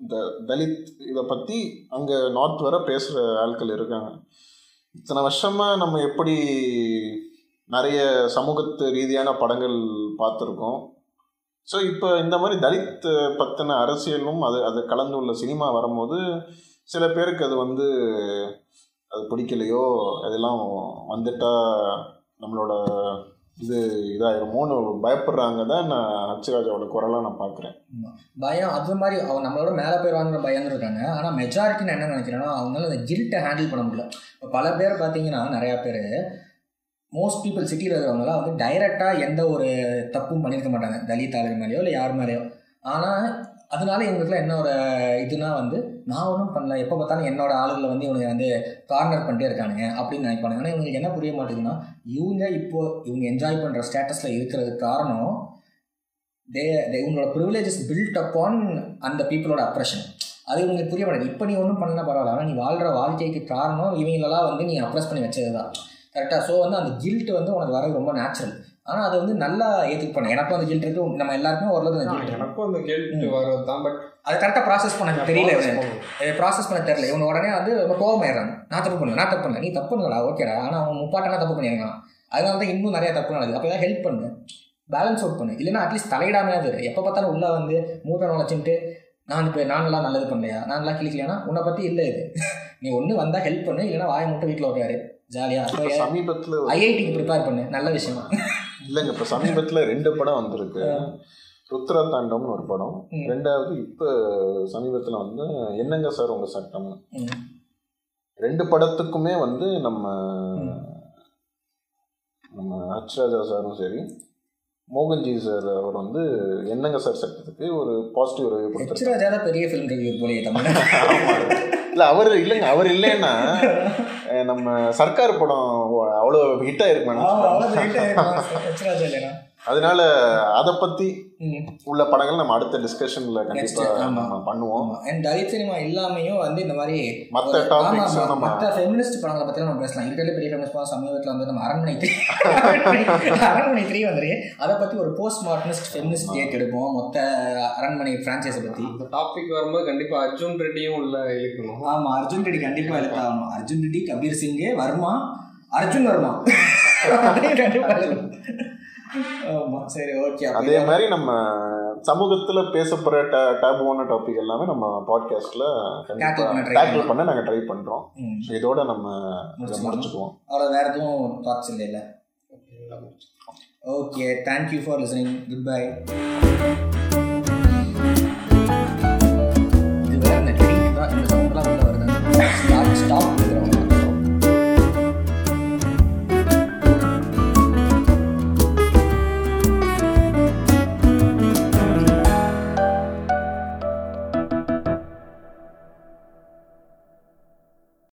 இந்த தலித் இதை பற்றி அங்கே நார்த் வர பேசுகிற ஆட்கள் இருக்காங்க. இத்தனை வருஷமாக நம்ம எப்படி நிறைய சமூகத்து ரீதியான படங்கள் பார்த்துருக்கோம். ஸோ இப்போ இந்த மாதிரி தலித் பற்றின அரசியலும் அது அது கலந்து உள்ள சினிமா வரும்போது சில பேருக்கு அது வந்து அது பிடிக்கலையோ அதெல்லாம் வந்துட்டால் நம்மளோட இது இதாயிருமோன்னு பயப்படுறாங்க தான் நான் அச்சுராஜாவோட குரலாக நான் பார்க்குறேன். பயம் அது மாதிரி அவங்க நம்மளோட மேலே போயிடுவாங்கிற பயம்னு இருக்காங்க. ஆனால் மெஜாரிட்டி நான் என்ன நினைக்கிறேன்னா அவங்களால அந்த கில்ட்டை ஹேண்டில் பண்ண முடியல. இப்போ பல பேர் பார்த்தீங்கன்னா நிறையா பேர் மோஸ்ட் பீப்புள் சிட்டியில் இருக்கிறவங்களாம் வந்து டைரெக்டாக எந்த ஒரு தப்பும் பண்ணியிருக்க மாட்டாங்க. தலித் ஆளுங்க மேலேயோ இல்லை யார் மேலேயோ. ஆனால் அதனால இவங்களுக்குலாம் என்ன ஒரு இதுனா வந்து நான் ஒன்றும் பண்ணல. எப்போ பார்த்தாலும் என்னோட ஆளுகளை வந்து இவங்க வந்து கார்னர் பண்ணிட்டே இருக்கானுங்க அப்படின்னு நினைப்பாங்க ஆனால் இவங்களுக்கு என்ன புரிய மாட்டேங்குதுன்னா இவங்க இப்போ இவங்க என்ஜாய் பண்ணுற ஸ்டேட்டஸில் இருக்கிறதுக்கு காரணம் தே இவங்களோட ப்ரிவிலேஜஸ் பில்ட் அப்பான் அந்த பீப்புளோட அப்ரெஷன் அது இவங்களுக்கு புரிய மாட்டேங்குது. இப்போ நீ ஒன்றும் பண்ணலாம் பரவாயில்ல. ஆனால் நீ வாழ்கிற வாழ்க்கைக்கு காரணம் இவங்களெல்லாம் வந்து நீ அப்ரெஸ் பண்ணி வச்சது தான் கரெக்டாக ஸோ வந்து அந்த கில்ட் வந்து உனக்கு வரது ரொம்ப நேச்சுரல் ஆனால் அது வந்து நல்லா ஏற்றுக்கு பண்ண. எனக்கும் அந்த கில்ட் இருக்கு. நம்ம எல்லாருக்குமே ஓரளவுக்கு அந்த கில்ட் எனக்கும் அந்த கேள்வி வர்றது தான். பட் அதை கரெக்டாக ப்ராசஸ் பண்ண தெரியல இவனுக்கு. ப்ராசஸ் பண்ண தெரியல. இவங்க உடனே வந்து ரொம்ப கோவமாயிடுறாங்க நான் தப்பு பண்ணல நான் தப்பு பண்ணல. நீ தப்பு பண்ணலடா ஓகேடா ஆனால் அவன் முப்பாட்டனா தப்பு பண்ணியிருக்கான். அதனால தான் இன்னும் நிறைய தப்பு நடக்குது. அப்போ ஏதாவது ஹெல்ப் பண்ணு. பேலன்ஸ் அவுட் பண்ணு. இல்லைன்னா அட்லீஸ்ட் தலையிடாமையாவது எப்போ பார்த்தாலும் உள்ளே வந்து மூட்டை நுழைச்சிட்டு நான் இப்போ நான் நல்லா நல்லது பண்ணலையா? நான் நல்லா கிளிக்கலையானா உன்னை பற்றி இல்லை இது. (laughs) நீ ஒன்று வந்தால் ஹெல்ப் பண்ணு. இல்லைன்னா வாயை மட்டும் வீட்டில் உட்காரு. ஜாலியாக சமீபத்தில் ஐஐடிக்கு ப்ரிப்பேர் பண்ணு. நல்ல விஷயம். இல்லைங்க இப்போ சமீபத்தில் ரெண்டு படம் வந்திருக்கு. ருத்ரா தாண்டம்னு ஒரு படம். ரெண்டாவது இப்போ சமீபத்தில் வந்து என்னங்க சார் உங்கள் சட்டம்? ம். ரெண்டு படத்துக்குமே வந்து நம்ம. நம்ம அச்ராஜா சாரும் சரி மோகன்ஜி சார் அவர் வந்து என்னங்க சார் சட்டத்துக்கு ஒரு பாசிட்டிவ் ரிவ்யூ ஹெச்ராஜா தான் பெரிய ஃபிலிம் ரிவ்யூ போலயே தமிழ் இல்லை அவர் இல்லைங்க அவர் இல்லைன்னா (laughs) நம்ம சர்க்கார் படம் அவ்வளோ ஹிட் ஆயிருக்குமா ஹெச்ராஜா இல்லைனா அதனால அதை பற்றி ம். உள்ள படங்கள் நம்ம அடுத்த டிஸ்கஷனில். நம்ம பண்ணுவோம். அண்ட் தலித் சினிமா இல்லாமையும் வந்து இந்த மாதிரி ஆமா, ஆமா. நம்ம- மத்த ஃபெமினிஸ்ட் படங்களை பத்தி நம்ம பேசலாம். இருக்கிறதுல பெரிய ஃபெமினிஸ்ட் படம் சமீபத்தில் வந்து நம்ம அரண்மனை த்ரீ (laughs) அரண்மனை த்ரீ வந்துரு. அதை பத்தி ஒரு போஸ்ட் மார்டனிஸ்ட் ஃபெமினிஸ்ட் டேட் எடுப்போம். மொத்த அரண்மனை பிரான்ச்சைஸை பத்தி. அந்த டாபிக் வரும்போது கண்டிப்பா அர்ஜுன் ரெட்டியும் உள்ள இருக்கணும் ஆமா அர்ஜுன் ரெட்டி கண்டிப்பா எழுத்தாகணும் அர்ஜுன் ரெட்டி கபீர் சிங் வர்மா அர்ஜுன் வர்மா? அதையும் கண்டிப்பா எழுதணும். ஆமா சரி ஓகே அதே மாதிரி நம்ம சமூகத்துல பேசப்படுற டேபுவான டாபிக் எல்லாமே நம்ம பாட்காஸ்ட்ல Tackle பண்ண try டேக்கிள். பண்ண நாங்க ட்ரை பண்றோம். ம். So இதோட நம்ம. முடிச்சுக்குவோம். அவ்வளோ வேற எதுவும் தாட்ஸ் இல்லை okay thank you for listening good bye இது வேற இந்த ட்ரீட் தான் இந்த சவுண்ட்லாம் உள்ள வருது. Stop stop